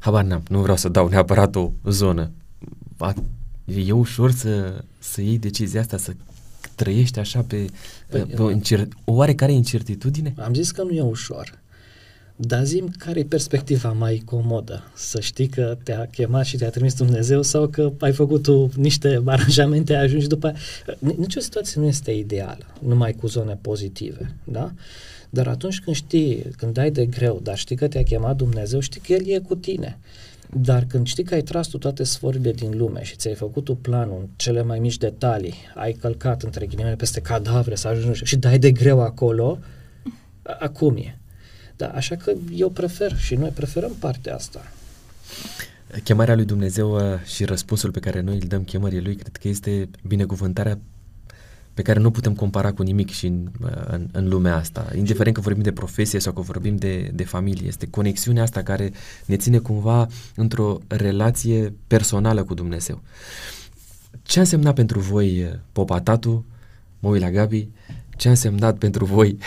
habar n-am, nu vreau să dau neapărat o zonă. A, e ușor să, să iei decizia asta, să trăiești așa pe, păi, pe o, incert, o oarecare incertitudine? Am zis că nu e ușor. Dar zim care e perspectiva mai comodă? Să știi că te-a chemat și te-a trimis Dumnezeu sau că ai făcut tu niște aranjamente, ai ajuns după... Nici o situație nu este ideală, numai cu zone pozitive, da? Dar atunci când știi, când dai de greu, dar știi că te-a chemat Dumnezeu, știi că El e cu tine. Dar când știi că ai tras tu toate sforile din lume și ți-ai făcut tu planul în cele mai mici detalii, ai călcat între ghilimele peste cadavre să ajungi și dai de greu acolo, acum e. Da, așa că eu prefer și noi preferăm partea asta. Chemarea lui Dumnezeu uh, și răspunsul pe care noi îl dăm chemării lui, cred că este binecuvântarea pe care nu putem compara cu nimic și în, uh, în, în lumea asta, indiferent că vorbim de profesie sau că vorbim de, de familie. Este conexiunea asta care ne ține cumva într-o relație personală cu Dumnezeu. Ce a însemnat pentru voi uh, Popatatu, mă uit la Gabi, ce a însemnat pentru voi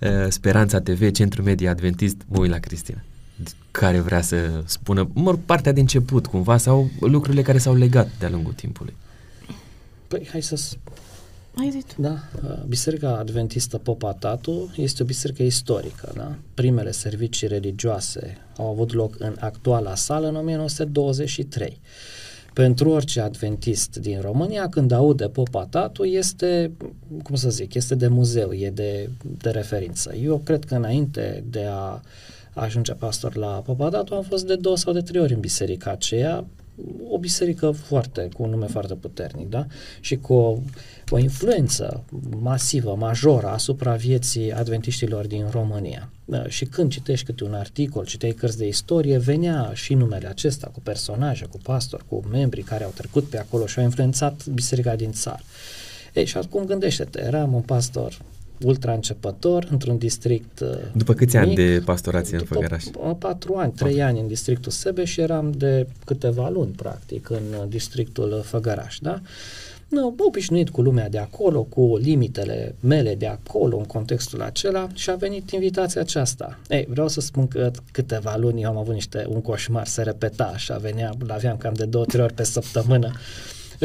uh, Speranța TV, Centru Media Adventist, mă uit la Cristina care vrea să spună, mă, partea de început cumva sau lucrurile care s-au legat de-a lungul timpului. Păi hai să ai zis Da. Biserica Adventistă Popa Tatu este o biserică istorică. Da? Primele servicii religioase au avut loc în actuala sală în 1923. Pentru orice adventist din România, când aude Popa Tatu, este, cum să zic, este de muzeu, e de, de referință. Eu cred că înainte de a ajunge pastor la Popa Tatu, am fost de două sau de trei ori în biserica aceea, o biserică foarte, cu un nume foarte puternic, da? Și cu o, o influență masivă, majoră asupra vieții adventiștilor din România. Da? Și când citești câte un articol, citeai cărți de istorie, venea și numele acesta cu personaje, cu pastori, cu membri care au trecut pe acolo și au influențat biserica din țară. Ei, și acum gândește-te, eram un pastor ultra începător într-un district uh, După câți mic, ani de pastorație în Făgăraș? Patru ani, trei okay. ani în districtul Sebe și eram de câteva luni, practic, în uh, districtul Făgăraș, da? Nu, obișnuit cu lumea de acolo, cu limitele mele de acolo, în contextul acela și a venit invitația aceasta. Ei, vreau să spun că câteva luni eu am avut niște, un coșmar, se repeta și venea, l-aveam cam de două, trei ori pe săptămână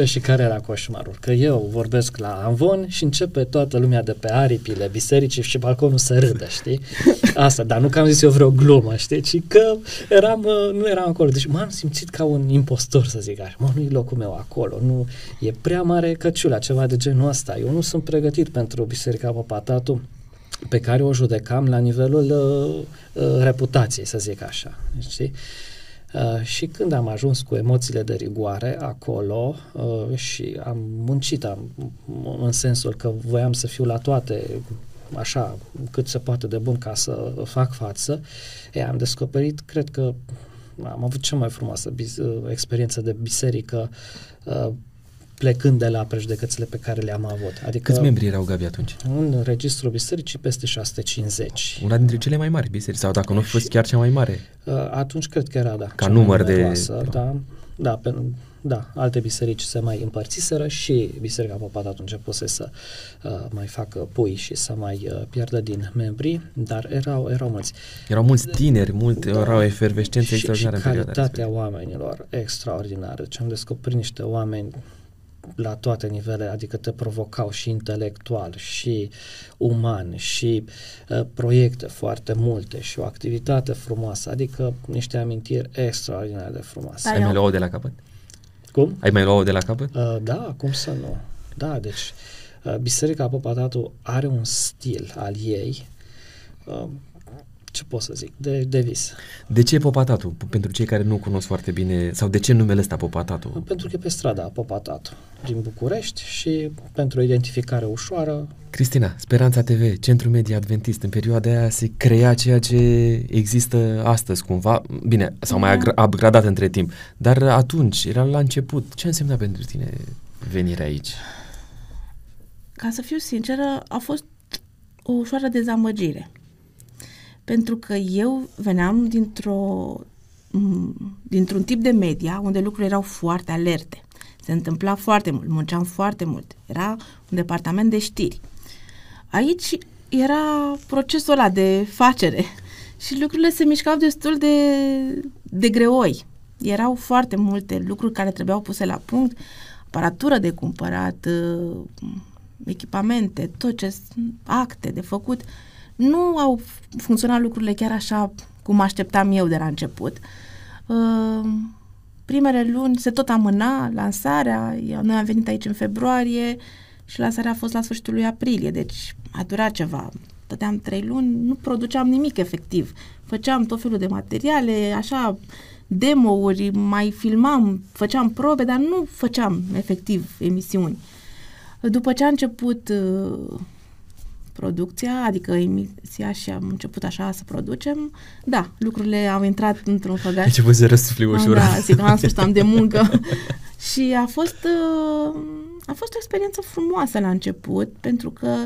și care era coșmarul? Că eu vorbesc la Anvon și începe toată lumea de pe aripile bisericii și balconul să râdă, știi? Asta, dar nu că am zis eu vreo glumă, știi? Ci că eram, uh, nu eram acolo. Deci m-am simțit ca un impostor, să zic așa. Mă, nu e locul meu acolo. Nu, e prea mare căciula, ceva de genul ăsta. Eu nu sunt pregătit pentru Biserica Păpatatu pe care o judecam la nivelul uh, uh, reputației, să zic așa. Știi? Uh, și când am ajuns cu emoțiile de rigoare acolo uh, și am muncit am, în sensul că voiam să fiu la toate așa cât se poate de bun ca să fac față, e, am descoperit, cred că am avut cea mai frumoasă bis- uh, experiență de biserică uh, plecând de la prejudecățile pe care le-am avut. Adică Câți membri erau, Gabi, atunci? În registrul bisericii peste 650. Una dintre cele mai mari biserici, sau dacă nu fi fost chiar cea mai mare? Uh, atunci cred că era, da. Ca număr de... Da, da, pe, da, alte biserici se mai împărțiseră și Biserica Popat atunci începuse să uh, mai facă pui și să mai uh, pierdă din membri, dar erau, erau mulți. Erau mulți tineri, multe, da, erau efervescențe extraordinare și calitatea oamenilor extraordinară. Deci am descoperit niște oameni la toate nivelele, adică te provocau și intelectual, și uman, și uh, proiecte foarte multe și o activitate frumoasă, adică niște amintiri extraordinare de frumoase. Ai mai de la capăt? Cum? Ai mai luat de la capăt? Uh, da, cum să nu. Da, deci uh, Biserica Popatatu are un stil al ei uh, ce pot să zic, de, de vis. De ce Popatatu? Pentru cei care nu cunosc foarte bine, sau de ce numele ăsta Popatatu? Pentru că e pe strada Popatatu, din București și pentru o identificare ușoară. Cristina, Speranța TV, Centru Media Adventist, în perioada aia se crea ceea ce există astăzi cumva, bine, s-au mai da. upgradat între timp, dar atunci, era la început, ce însemna pentru tine venirea aici? Ca să fiu sinceră, a fost o ușoară dezamăgire pentru că eu veneam dintr-o, dintr-un tip de media unde lucrurile erau foarte alerte. Se întâmpla foarte mult, munceam foarte mult. Era un departament de știri. Aici era procesul ăla de facere și lucrurile se mișcau destul de, de greoi. Erau foarte multe lucruri care trebuiau puse la punct, aparatură de cumpărat, uh, echipamente, tot ce acte de făcut nu au funcționat lucrurile chiar așa cum așteptam eu de la început. Uh, primele luni se tot amâna lansarea, noi am venit aici în februarie și lansarea a fost la sfârșitul lui aprilie, deci a durat ceva. Stăteam trei luni, nu produceam nimic efectiv. Făceam tot felul de materiale, așa, demo-uri, mai filmam, făceam probe, dar nu făceam efectiv emisiuni. După ce a început uh, producția, adică emisia și am început așa să producem, da, lucrurile au intrat într-un făgaș. Ai început să răsufli ușor. Da, zic, am spus, am de muncă. și a fost, uh, a fost o experiență frumoasă la început, pentru că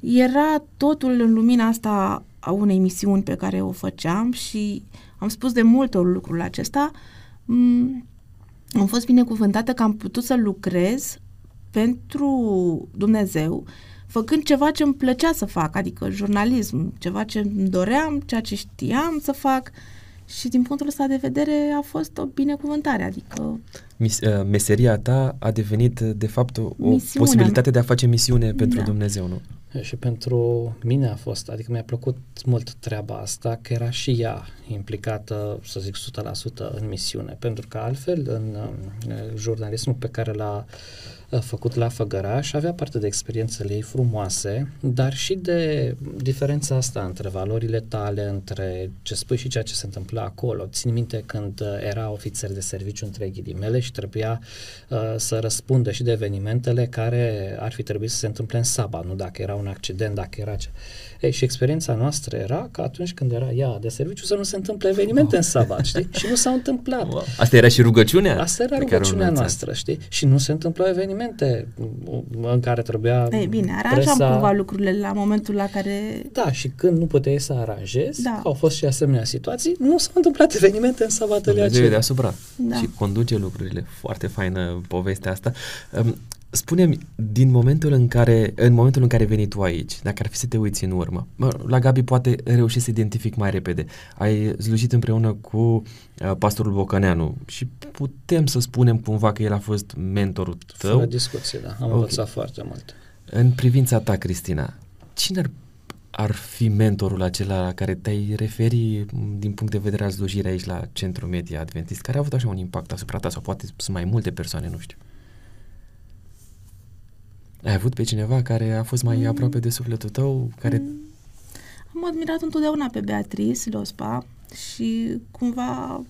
era totul în lumina asta a unei misiuni pe care o făceam și am spus de multe ori lucrul acesta. Mm, am fost binecuvântată că am putut să lucrez pentru Dumnezeu făcând ceva ce îmi plăcea să fac, adică jurnalism, ceva ce îmi doream, ceea ce știam să fac și din punctul ăsta de vedere a fost o binecuvântare, adică... Mis, uh, meseria ta a devenit de fapt o, o posibilitate de a face misiune pentru da. Dumnezeu, nu? Și pentru mine a fost, adică mi-a plăcut mult treaba asta, că era și ea implicată, să zic, 100% în misiune, pentru că altfel în, în jurnalismul pe care l-a făcut la Făgăraș, avea parte de experiențele ei frumoase, dar și de diferența asta între valorile tale, între ce spui și ceea ce se întâmplă acolo. Țin minte când era ofițer de serviciu între ghilimele și trebuia uh, să răspundă și de evenimentele care ar fi trebuit să se întâmple în sabat, nu dacă era un accident, dacă era ce. Ei, și experiența noastră era că atunci când era ea de serviciu să nu se întâmple evenimente wow. în sabat, știi? Și nu s-au întâmplat. Wow. Asta era și rugăciunea? Asta era rugăciunea noastră, știi? Și nu se întâmplau evenimente în care trebuia Ei, bine, aranjam presa... cumva lucrurile la momentul la care... Da, și când nu puteai să aranjezi, da. au fost și asemenea situații, nu s-au întâmplat evenimente în sabatele acelea. deasupra. Da. Și conduce lucrurile. Foarte faină povestea asta. Spune-mi, din momentul în care, în momentul în care ai venit tu aici, dacă ar fi să te uiți în urmă, mă, la Gabi poate reuși să identific mai repede. Ai slujit împreună cu uh, pastorul Bocăneanu și putem să spunem cumva că el a fost mentorul tău. Fără discuție, da. Am okay. învățat foarte mult. În privința ta, Cristina, cine ar, ar fi mentorul acela la care te-ai referi din punct de vedere al slujirii aici la Centrul Media Adventist, care a avut așa un impact asupra ta sau poate sunt mai multe persoane, nu știu. Ai avut pe cineva care a fost mai mm. aproape de sufletul tău? Care... Mm. Am admirat întotdeauna pe Beatrice Lospa și cumva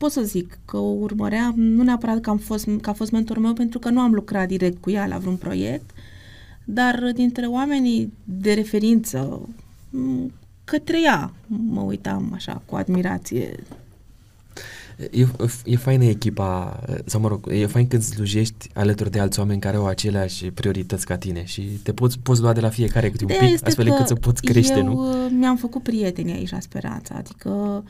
pot să zic că o urmăream, nu neapărat că, am fost, că a fost mentorul meu, pentru că nu am lucrat direct cu ea la vreun proiect, dar dintre oamenii de referință, către ea mă uitam așa cu admirație E, e faină echipa, sau mă rog, e fain când slujești alături de alți oameni care au aceleași priorități ca tine și te poți, poți lua de la fiecare câte un pic, astfel încât să poți crește, eu nu? uh, mi-am făcut prieteni aici la Speranța, adică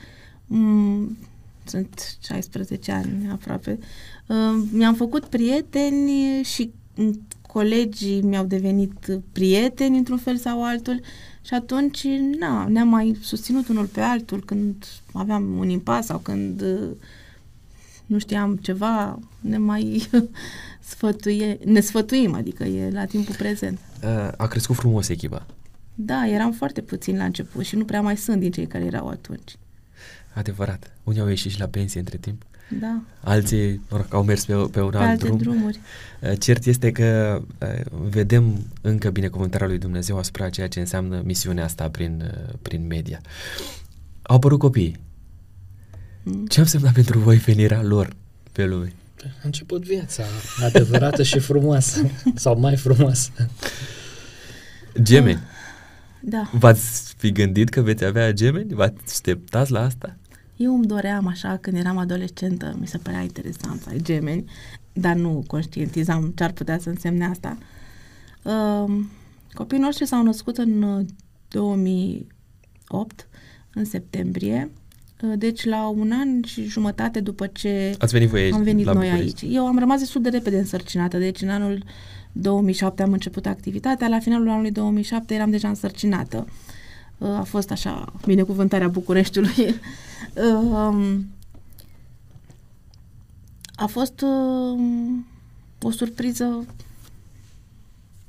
m- sunt 16 ani aproape. Uh, mi-am făcut prieteni și mm, colegii mi-au devenit prieteni într-un fel sau altul și atunci na, ne-am mai susținut unul pe altul când aveam un impas sau când uh, nu știam ceva, ne mai sfătuie, ne sfătuim, adică e la timpul prezent. Uh, a crescut frumos echipa. Da, eram foarte puțini la început și nu prea mai sunt din cei care erau atunci. Adevărat. Unii au ieșit și la pensie între timp. Da. Alții mă rog, au mers pe, pe un Pe alt alte drum. drumuri. Uh, Cert este că uh, vedem încă binecuvântarea lui Dumnezeu asupra ceea ce înseamnă misiunea asta prin, uh, prin media. Au apărut copii. Mm. Ce a însemnat pentru voi venirea lor pe lume? A început viața adevărată și frumoasă, sau mai frumoasă. Gemeni. Da. V-ați fi gândit că veți avea gemeni? V-ați așteptați la asta? Eu îmi doream așa, când eram adolescentă, mi se părea interesant să ai gemeni, dar nu conștientizam ce ar putea să însemne asta. Uh, copiii noștri s-au născut în uh, 2008, în septembrie, uh, deci la un an și jumătate după ce Ați venit voi aici, am venit la noi București. aici. Eu am rămas destul de repede însărcinată, deci în anul 2007 am început activitatea, la finalul anului 2007 eram deja însărcinată. Uh, A fost așa binecuvântarea Bucureștiului. Um, A fost um, o surpriză,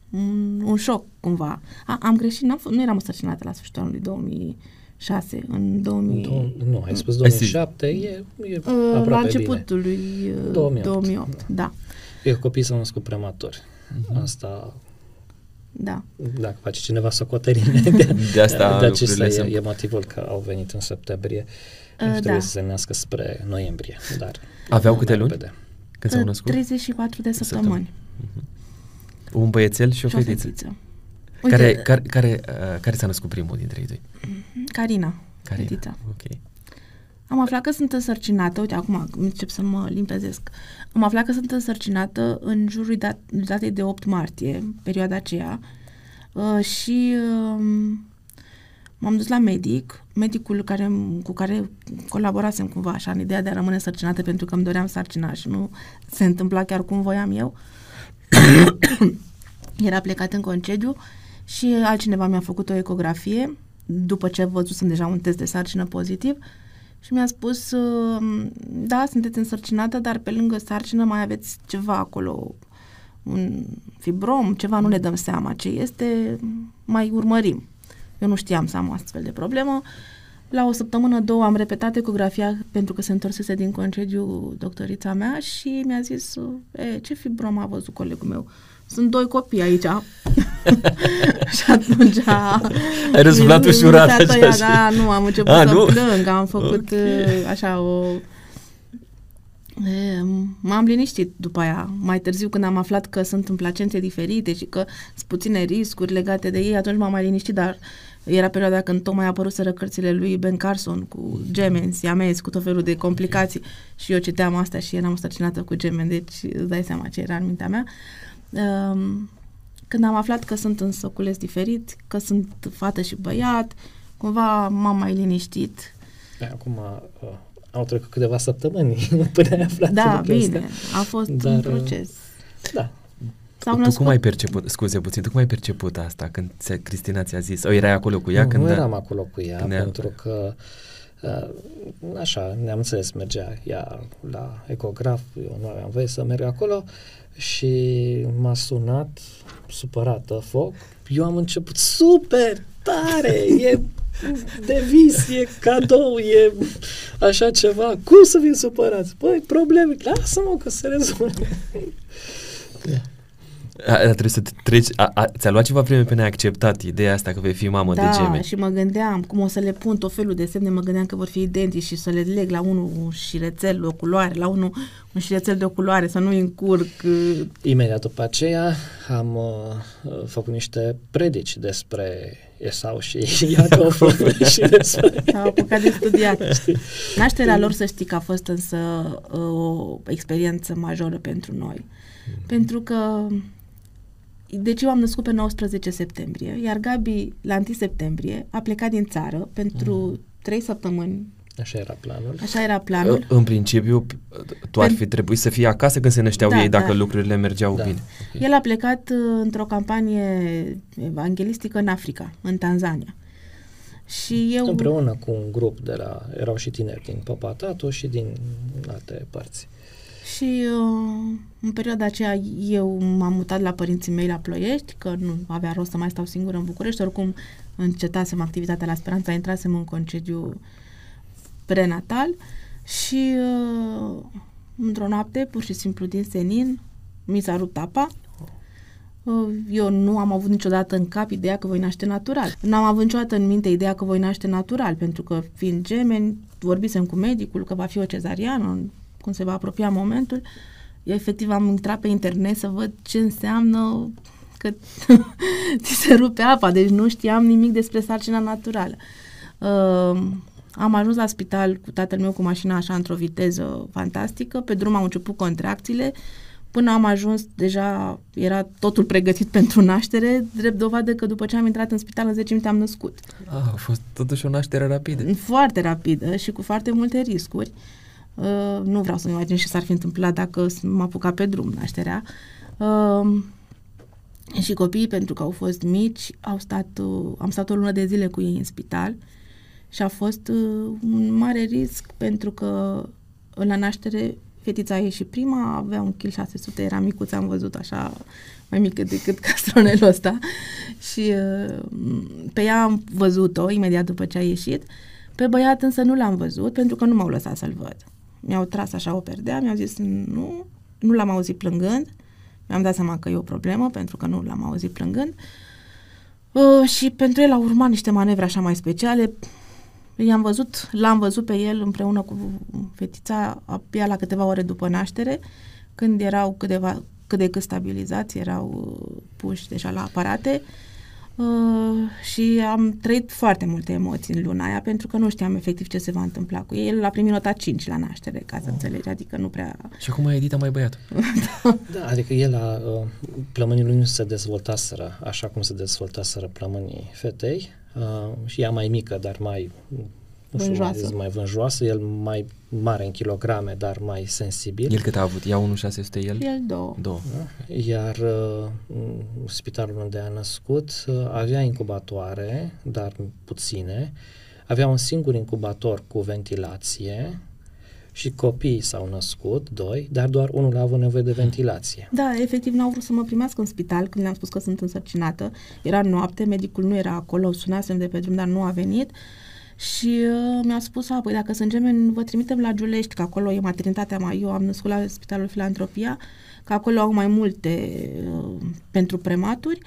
un, un șoc cumva. A, am greșit, n-am, f- nu eram însărcinată la sfârșitul anului 2006, în 2000... Dou- nu, ai spus Hai să- 2007, e, e Uh, aproape la bine. începutul lui uh, 2008. 2008. Da, E copiii s-au născut prematori. Mhm. Asta, da. dacă face cineva socoterine, de, De asta de acesta lucrurile e, sunt- e motivul că au venit în septembrie. Uh, Uh, trebuie da. să se nască spre noiembrie, dar Aveau mai câte luni? repede. Când s-au Uh, născut? 34 de săptămâni. Un băiețel și o Și o fetiță. fetiță. Care, Uite, care, care, uh, care s-a născut primul dintre ei doi? Carina, Carina. fetița. Ok. Am aflat că sunt însărcinată, uite, acum încep să mă limpezesc. Am aflat că sunt însărcinată în jurul dat, datei de 8 martie, perioada aceea, uh, și uh, m-am dus la medic, medicul care, cu care colaborasem cumva așa în ideea de a rămâne însărcinată pentru că îmi doream sarcina și nu se întâmpla chiar cum voiam eu. Era plecat în concediu și altcineva mi-a făcut o ecografie după ce văzusem deja un test de sarcină pozitiv și mi-a spus, uh, da, sunteți însărcinată, dar pe lângă sarcină mai aveți ceva acolo, un fibrom, ceva, nu ne dăm seama ce este, mai urmărim. Eu nu știam să am o astfel de problemă. La o săptămână, două, am repetat ecografia pentru că se întorsese din concediu doctorița mea și mi-a zis, e, ce fibrom a văzut colegul meu? Sunt doi copii aici. și atunci a... Ai răsuflat mi- mi ușurat s-a așa tăiat, și- Da, nu, am început A, să nu? plâng, am făcut Ok. uh, așa o... E, M-am liniștit după aia. Mai târziu, când am aflat că sunt în placente diferite și că sunt puține riscuri legate de ei, atunci m-am mai liniștit, dar era perioada când tocmai apăruseră cărțile lui Ben Carson cu gemeni, siamezi, cu tot felul de complicații și eu citeam asta și eram stărcinată cu gemeni, deci îți dai seama ce era în mintea mea. Um, când am aflat că sunt în săculeți diferit, că sunt fată și băiat, cumva m-am mai liniștit. Da, Acum uh, au trecut câteva săptămâni până ai aflat Da, lucrul ăsta. bine, a fost Dar, un uh, proces. Da, S-au tu născut cum ai perceput, scuze puțin, tu cum ai perceput asta când ți Cristina ți-a zis, o erai acolo cu ea nu, când... nu eram acolo cu ea, când ea- pentru că uh, așa, ne-am înțeles, mergea ea la ecograf, eu nu aveam voie să merg acolo și m-a sunat supărată, foc. Eu am început super tare, e de vis, e cadou, e așa ceva. Cum să vin supărați? Păi, probleme, lasă-mă că se rezolvă. A, a, trebuie să te treci, a, a, ți-a luat ceva vreme până ai acceptat ideea asta că vei fi mamă de da, gemeni. și mă gândeam cum o să le pun tot felul de semne, mă gândeam că vor fi identici și să le leg la unul un șirețel, o culoare, la unul un șirețel de o culoare, să nu-i încurc. Imediat după aceea am uh, uh, făcut niște predici despre Esau și Iacov și S-au apucat de studiat. Nașterea lor, să știi că a fost însă o experiență majoră pentru noi. Mm. Pentru că deci eu am născut pe 19 septembrie, iar Gabi la 1 septembrie a plecat din țară pentru mm. 3 săptămâni Așa era planul. Așa era planul. În principiu, tu ar fi trebuit să fii acasă când se nășteau da, ei dacă da. lucrurile mergeau da. bine. Okay. El a plecat uh, într-o campanie evanghelistică în Africa, în Tanzania. Și eu... Împreună cu un grup de la... Erau și tineri din Papatato și din alte părți. Și uh, în perioada aceea eu m-am mutat la părinții mei la Ploiești, că nu avea rost să mai stau singură în București, oricum încetasem activitatea la Speranța, intrasem în concediu prenatal și uh, într-o noapte, pur și simplu din senin, mi s-a rupt apa. Uh, eu nu am avut niciodată în cap ideea că voi naște natural. Nu am avut niciodată în minte ideea că voi naște natural, pentru că fiind gemeni, vorbisem cu medicul că va fi o cezariană, cum se va apropia momentul. Eu efectiv am intrat pe internet să văd ce înseamnă că ți se rupe apa, deci nu știam nimic despre sarcina naturală. Uh, am ajuns la spital cu tatăl meu cu mașina așa într-o viteză fantastică. Pe drum au început contracțiile. Până am ajuns, deja era totul pregătit pentru naștere, drept dovadă că după ce am intrat în spital, în 10 minute am născut. Ah, a fost totuși o naștere rapidă. Foarte rapidă și cu foarte multe riscuri. Uh, nu vreau să-mi imaginez ce s-ar fi întâmplat dacă m-a apucat pe drum nașterea. Uh, și copiii, pentru că au fost mici, au stat, uh, am stat o lună de zile cu ei în spital. Uh, și a fost uh, un mare risc pentru că la naștere fetița a ieșit prima, avea un kil 600, era micuță, am văzut așa mai mică decât castronelul ăsta și uh, pe ea am văzut-o imediat după ce a ieșit. Pe băiat însă nu l-am văzut pentru că nu m-au lăsat să-l văd. Mi-au tras așa o perdea, mi-au zis nu, nu l-am auzit plângând. Mi-am dat seama că e o problemă pentru că nu l-am auzit plângând. Uh, și pentru el au urmat niște manevre așa mai speciale. I-am văzut, l-am văzut pe el împreună cu fetița abia la câteva ore după naștere, când erau câteva, cât de cât stabilizați, erau uh, puși deja la aparate uh, și am trăit foarte multe emoții în luna aia pentru că nu știam efectiv ce se va întâmpla cu ei. El a primit nota 5 la naștere, ca să oh. înțelegi, adică nu prea... Și acum a Edita mai băiat. da. da, adică el a, uh, plămânii lui nu se dezvoltaseră așa cum se dezvoltaseră plămânii fetei, uh, și ea mai mică, dar mai nu știu, vânjoasă. Mai, mai vânjoasă, el mai mare în kilograme, dar mai sensibil. El cât a avut? Ia 1,600 el? El două. două. Da? Iar uh, spitalul unde a născut uh, avea incubatoare, dar puține. Avea un singur incubator cu ventilație, și copiii s-au născut, doi, dar doar unul a avut nevoie de ventilație. Da, efectiv n-au vrut să mă primească în spital când le-am spus că sunt însărcinată. Era noapte, medicul nu era acolo, sunasem de pe drum, dar nu a venit. Și uh, mi-a spus, a, păi dacă sunt gemeni, vă trimitem la Giulești, că acolo e maternitatea mai, eu am născut la Spitalul Filantropia, că acolo au mai multe uh, pentru prematuri.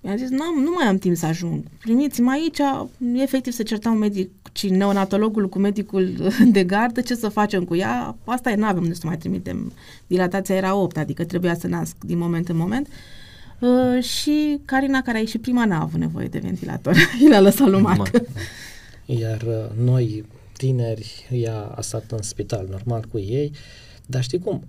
Mi-a zis, nu, nu mai am timp să ajung. Primiți-mă aici, efectiv se certau medic și neonatologul cu medicul de gardă, ce să facem cu ea? Asta e, nu avem unde să mai trimitem. Dilatația era 8, adică trebuia să nasc din moment în moment. Uh, și Carina, care a ieșit prima, n-a avut nevoie de ventilator. I l-a lăsat lui Iar uh, noi, tineri, ea a stat în spital normal cu ei, dar știi cum?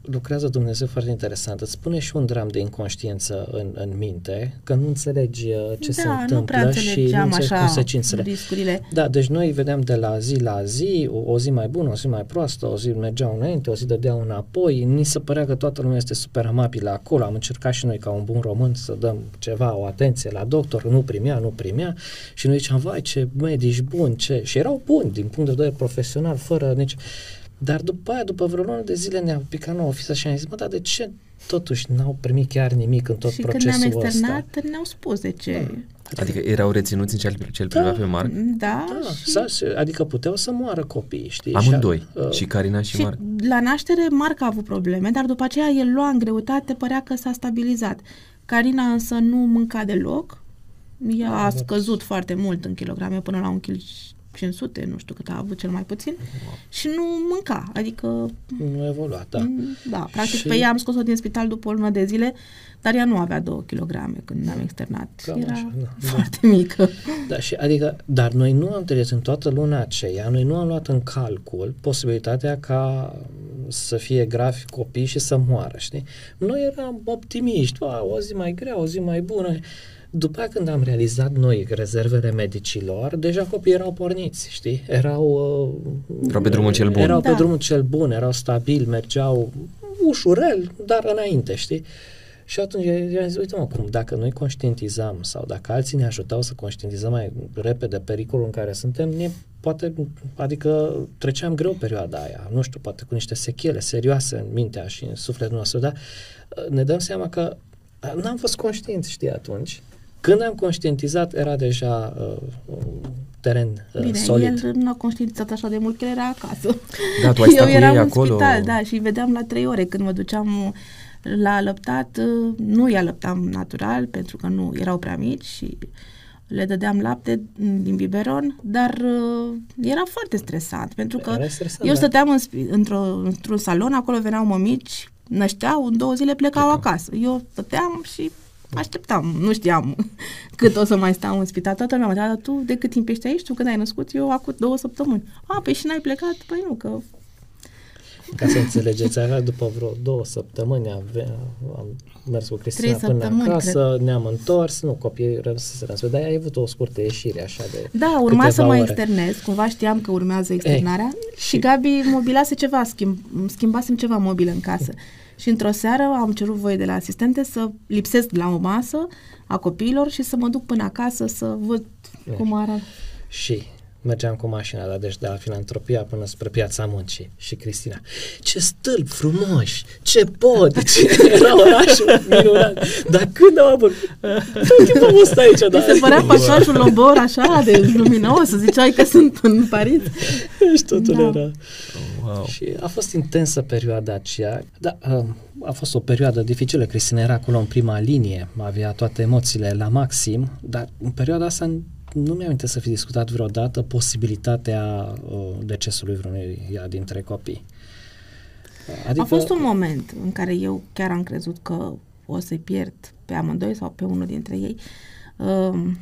lucrează Dumnezeu foarte interesant. Îți spune și un dram de inconștiență în, în minte, că nu înțelegi uh, ce da, se întâmplă nu prea și nu înțelegi consecințele. Riscurile. Da, deci noi vedeam de la zi la zi, o, o zi mai bună, o zi mai proastă, o zi mergeau înainte, o zi dădeau înapoi. Ni se părea că toată lumea este super amabilă acolo. Am încercat și noi ca un bun român să dăm ceva, o atenție la doctor, nu primea, nu primea și noi ziceam, vai ce medici buni, ce... Și erau buni din punct de vedere profesional, fără nici... Dar după aia, după vreo lună de zile ne-a picat nouă ofița și am zis, mă, dar de ce totuși n-au primit chiar nimic în tot și procesul ăsta? Și când ne-am externat, ne-au spus de ce. Da. Adică erau reținuți în cel, cel da, pe Marc? Da. da și... Adică puteau să moară copiii, știi? Amândoi, și, uh, și Carina și, și Marc. la naștere Marc a avut probleme, dar după aceea el lua în greutate, părea că s-a stabilizat. Carina însă nu mânca deloc, ea a scăzut foarte mult în kilograme până la un kil 500, nu știu cât a avut cel mai puțin, wow. și nu mânca, adică... Nu evolua, da. Mm, da, practic Și- pe ea am scos-o din spital după o lună de zile, dar ea nu avea 2 kg când ne-am externat. Cam Era așa, da. foarte mică. Da, și adică, dar noi nu am trăit în toată luna aceea, noi nu am luat în calcul posibilitatea ca să fie gravi copii și să moară, știi? Noi eram optimiști, "A, o zi mai grea, o zi mai bună. După aia când am realizat noi rezervele medicilor, deja copiii erau porniți, știi? Erau... Uh, Erau pe drumul cel bun. Erau pe Da. drumul cel bun, erau stabili, mergeau ușurel, dar înainte, știi? Și atunci i-am zis, uite mă, cum, dacă noi conștientizam sau dacă alții ne ajutau să conștientizăm mai repede pericolul în care suntem, ne poate, adică treceam greu perioada aia, nu știu, poate cu niște sechele serioase în mintea și în sufletul nostru, dar uh, ne dăm seama că uh, n-am fost conștienți, știi, atunci. Când am conștientizat, era deja uh, un teren uh, Bine, solid. el nu a conștientizat așa de mult că el era acasă. Da, tu ai stat Eu cu eram ei în acolo. spital, da, și îi vedeam la trei ore când mă duceam la alăptat. Nu i alăptam natural, pentru că nu erau prea mici și le dădeam lapte din biberon, dar uh, era foarte stresant, pentru că Era stresant, eu da. stăteam în, spi- într-o, într-un salon, acolo veneau mămici, nășteau, în două zile plecau Plecau. acasă. Eu stăteam și așteptam, nu știam cât o să mai stau în spital. Toată lumea mă întreabă, "Dar tu de cât timp ești aici? Tu când ai născut? Eu acum două săptămâni. A, păi și n-ai plecat? Păi nu, că Ca să înțelegeți, avea după vreo două săptămâni avea, am mers cu Cristina Trei până săptămâni, acasă, ne-am întors, nu, copiii rămăseseră în spital, dar ai avut o scurtă ieșire așa de Da, urma câteva să mă ore. externez, cumva știam că urmează externarea și Gabi mobilase ceva, schimb, schimbasem ceva mobil în casă. Și într-o seară am cerut voie de la asistente să lipsesc de la o masă a copiilor și să mă duc până acasă să văd cum arată. Și mergeam cu mașina, da, deci de la filantropia până spre piața muncii. Și Cristina, ce stâlpi frumoși, ce pod, ce era orașul minunat. Dar când am avut? Tot timpul am fost aici, da. Mi se părea pasașul Lobor așa de luminos, ziceai că sunt în Paris. Și totul Da. era... Wow. Și a fost intensă perioada aceea. Da, uh, a fost o perioadă dificilă. Cristina era acolo în prima linie, avea toate emoțiile la maxim, dar în perioada asta nu mi-am să fi discutat vreodată posibilitatea uh, decesului vreunuia dintre copii. Adică... A fost un moment în care eu chiar am crezut că o să-i pierd pe amândoi sau pe unul dintre ei. Um,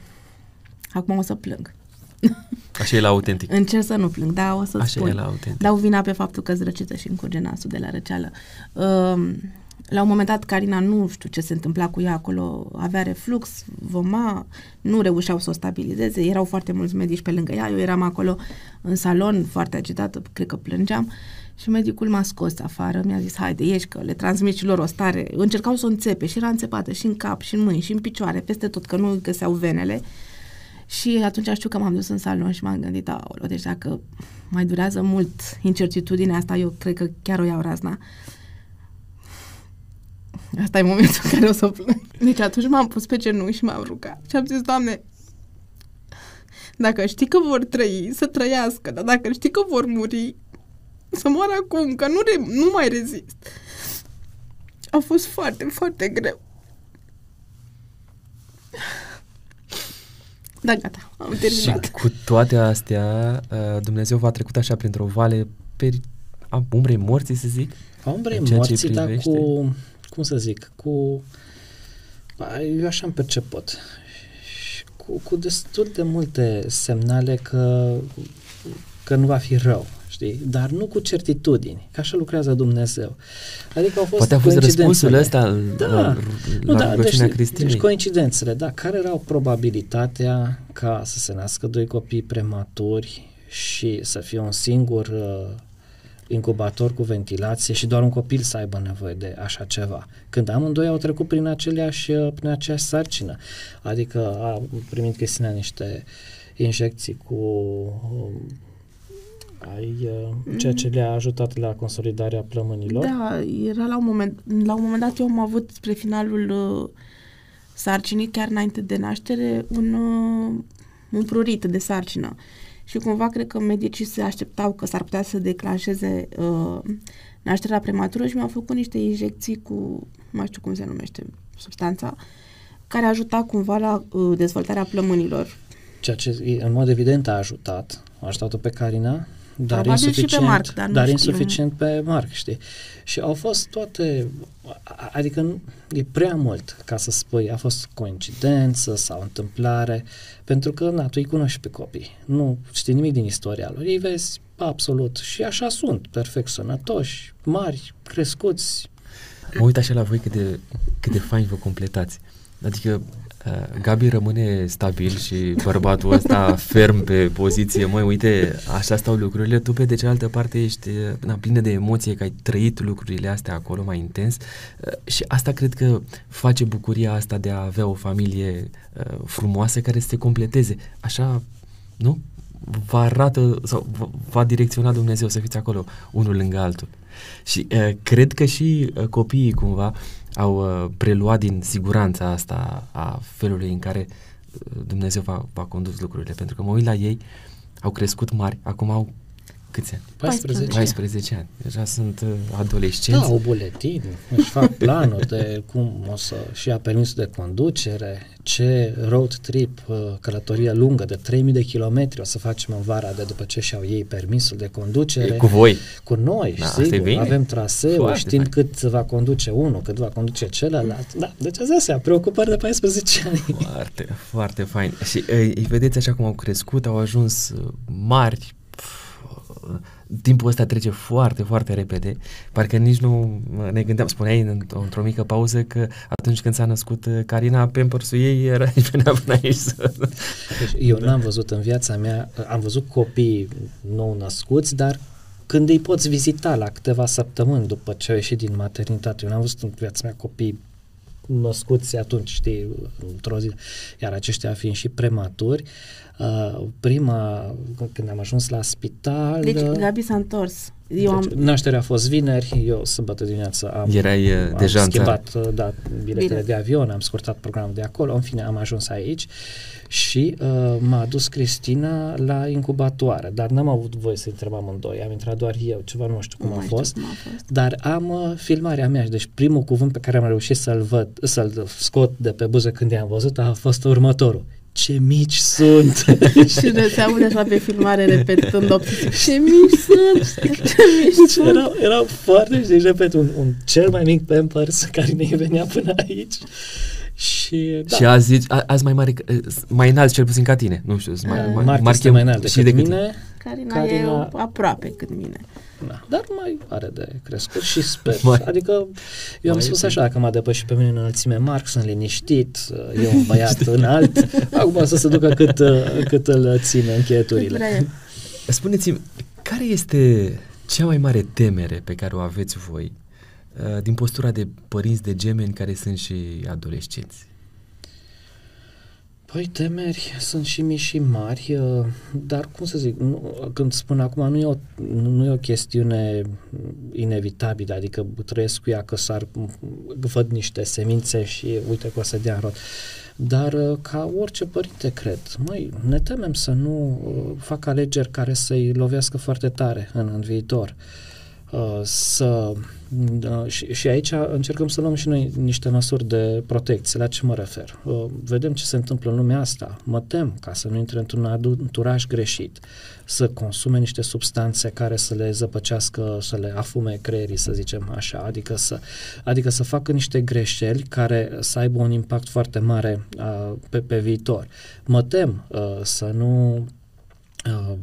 acum o să plâng. Așa e la autentic. Încerc să nu plâng, dar o să Așa spun. e la autentic. Dau vina pe faptul că zrăcită și încurge nasul de la răceală. Um, la un moment dat, Carina nu știu ce se întâmpla cu ea acolo, avea reflux, voma, nu reușeau să o stabilizeze, erau foarte mulți medici pe lângă ea, eu eram acolo în salon foarte agitată, cred că plângeam și medicul m-a scos afară, mi-a zis, haide, ieși că le transmiți și lor o stare. Încercau să o înțepe și era înțepată și în cap, și în mâini, și în picioare, peste tot, că nu găseau venele. Și atunci știu că m-am dus în salon și m-am gândit, aoleo, deci dacă mai durează mult incertitudinea asta, eu cred că chiar o iau razna. Asta e momentul în care o să plâng. Deci atunci m-am pus pe genunchi și m-am rugat. Și am zis, Doamne, dacă știi că vor trăi, să trăiască, dar dacă știi că vor muri, să moară acum, că nu, re- nu mai rezist. A fost foarte, foarte greu. Da, gata, am Și terminat. cu toate astea, uh, Dumnezeu v-a trecut așa printr-o vale peri... a umbrei morții, să zic? A umbrei În ceea ce morții, dar privește. cu, cum să zic, cu, ba, eu așa am perceput, Și cu, cu destul de multe semnale că, că nu va fi rău, știi? Dar nu cu certitudini, că așa lucrează Dumnezeu. Adică au fost Poate a fost răspunsul coincidențele. ăsta în- Da. la, Nu, la da, rugăciunea deci, Cristinei. deci coincidențele, da. Care erau probabilitatea ca să se nască doi copii prematuri și să fie un singur uh, incubator cu ventilație și doar un copil să aibă nevoie de așa ceva. Când amândoi au trecut prin aceleași, uh, prin aceeași sarcină. Adică a primit Cristina niște injecții cu um, ai, uh, ceea ce le-a ajutat la consolidarea plămânilor. Da, era la un moment, la un moment dat eu am avut spre finalul uh, sarcinii, chiar înainte de naștere, un, uh, un prurit de sarcină. Și cumva cred că medicii se așteptau că s-ar putea să declanșeze uh, nașterea prematură și mi-au făcut niște injecții cu, nu mai știu cum se numește substanța, care ajuta cumva la uh, dezvoltarea plămânilor. ceea ce în mod evident a ajutat, a ajutat-o pe Carina, dar Probabil insuficient, și pe Marc, dar nu dar știm. insuficient pe Marc, știi? Și au fost toate, adică nu, e prea mult ca să spui a fost coincidență sau întâmplare, pentru că, na, tu îi cunoști pe copii, nu știi nimic din istoria lor, ei vezi absolut și așa sunt, perfect sănătoși, mari, crescuți. Mă uit așa la voi cât de, cât de fain vă completați. Adică uh, Gabi rămâne stabil și bărbatul ăsta ferm pe poziție. Măi, uite, așa stau lucrurile. Tu, pe de cealaltă parte, ești uh, na, plină de emoție că ai trăit lucrurile astea acolo mai intens uh, și asta cred că face bucuria asta de a avea o familie uh, frumoasă care să se completeze. Așa, nu? Vă arată sau v- va direcționa Dumnezeu să fiți acolo unul lângă altul. Și uh, cred că și uh, copiii cumva au uh, preluat din siguranța asta a felului în care uh, Dumnezeu va, va condus lucrurile. Pentru că mă uit la ei, au crescut mari, acum au câți ani? 14. 14 ani. Deja sunt uh, adolescenți. Da, au buletin, își fac planuri de cum o să și ia permisul de conducere, ce road trip, uh, călătorie lungă de 3000 de kilometri o să facem în vara de după ce și-au ei permisul de conducere. E cu voi. Cu noi, Da, da, asta e sigur, bine. avem traseu, Foarte știm fain. cât va conduce unul, cât va conduce celălalt. Da, deci asta astea, preocupări de 14 ani. Foarte, foarte fain. Și uh, îi vedeți așa cum au crescut, au ajuns uh, mari. Pf, uh, Timpul ăsta trece foarte, foarte repede. Parcă nici nu uh, ne gândeam, spuneai într-o, într-o mică pauză că atunci când s-a născut uh, Carina, Pampers-ul ei era venea până aici. Să... Deci eu n-am văzut în viața mea, am văzut copii nou născuți, dar când îi poți vizita la câteva săptămâni după ce au ieșit din maternitate, eu n-am văzut în viața mea copii născuți atunci, știi, într-o zi, iar aceștia fiind și prematuri, uh, prima, când am ajuns la spital, Deci uh, Gabi s-a întors. Eu am, deci, nașterea a fost vineri, eu sâmbătă dimineață am, Erai uh, am deja în țară. schimbat uh, da, biletele Bine. de avion, am scurtat programul de acolo, în fine am ajuns aici și uh, m-a dus Cristina la incubatoare, dar n-am avut voie să intrăm amândoi, am intrat doar eu, ceva nu știu cum nu a mai știu fost, cum a fost. dar am uh, filmarea mea, deci primul cuvânt pe care am reușit să-l văd, să-l scot de pe buze când i-am văzut a fost următorul. Ce mici sunt! și ne se aude așa pe filmare repetând opții. Ce mici sunt! Ce mici sunt! erau, erau foarte, și deci, repet, un, un cel mai mic Pampers care ne venea până aici. Și, da, Și azi, zici, a, azi mai mare, că- uh, mai înalt cel puțin ca tine. Nu știu, sunt mai, Uh, mai, Marc Marc este e mai înalt și decât decât mine, Carina, Carina- e aproape cât mine. Da, dar mai are de crescut și sper. Mai- adică eu am mai spus e așa, că m-a depășit pe mine în înălțime Marc, sunt liniștit, e un băiat înalt, acum să se ducă cât, uh, cât îl ține încheieturile. Vrea el. Spuneți-mi, care este cea mai mare temere pe care o aveți voi uh, din postura de părinți de gemeni care sunt și adolescenți? Păi temeri sunt și mici și mari, uh, dar cum să zic, nu, când spun acum nu e, o, nu, nu e o chestiune inevitabilă, adică trăiesc cu ea că s-ar, văd niște semințe și uite că o să dea rod. Dar uh, ca orice părinte, cred, măi, ne temem să nu uh, fac alegeri care să-i lovească foarte tare în, în viitor. Uh, să uh, și, și aici încercăm să luăm și noi niște măsuri de protecție. La ce mă refer? Uh, vedem ce se întâmplă în lumea asta. Mă tem ca să nu intre într-un anturaj greșit, să consume niște substanțe care să le zăpăcească, să le afume creierii, să zicem așa, adică să, adică să facă niște greșeli care să aibă un impact foarte mare uh, pe, pe viitor. Mă tem uh, să nu uh,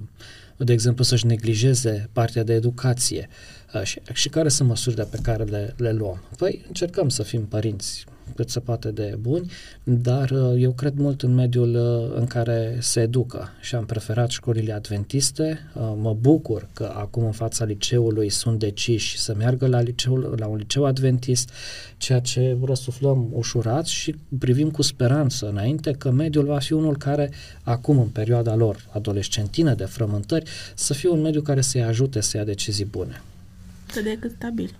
de exemplu, să-și neglijeze partea de educație uh, și, și care sunt măsurile pe care le, le luăm. Păi încercăm să fim părinți cât se poate de buni, dar uh, eu cred mult în mediul uh, în care se educă și am preferat școlile adventiste. Uh, Mă bucur că acum în fața liceului sunt deciși să meargă la, liceul, la un liceu adventist, ceea ce răsuflăm ușurat și privim cu speranță înainte că mediul va fi unul care acum în perioada lor adolescentină de frământări să fie un mediu care să-i ajute să ia decizii bune. Cât de cât stabil.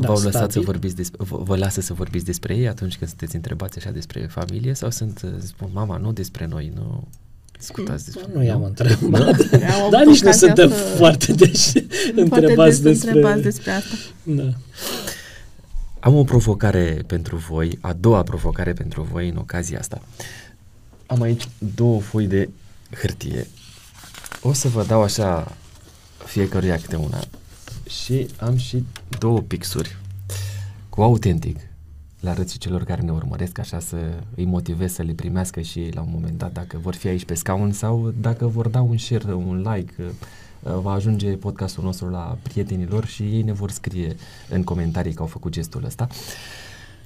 Da, V-au lăsat să stabil. vorbiți despre, vă, vă lasă să vorbiți despre ei atunci când sunteți întrebați așa despre familie sau sunt, uh, spun, mama, nu despre noi, nu discutați despre Nu i-am nu? întrebat. Au Dar nici nu ocazia suntem să- foarte deși întrebați Poate des despre... întrebați despre asta. Da. Am o provocare pentru voi, a doua provocare pentru voi în ocazia asta. am aici două foi de hârtie. O să vă dau așa fiecăruia câte una. Și am și două pixuri cu autentic la rății celor care ne urmăresc, așa să îi motivez să le primească și la un moment dat dacă vor fi aici pe scaun sau dacă vor da un share, un like, uh, va ajunge podcastul nostru la prietenilor și ei ne vor scrie în comentarii că au făcut gestul ăsta.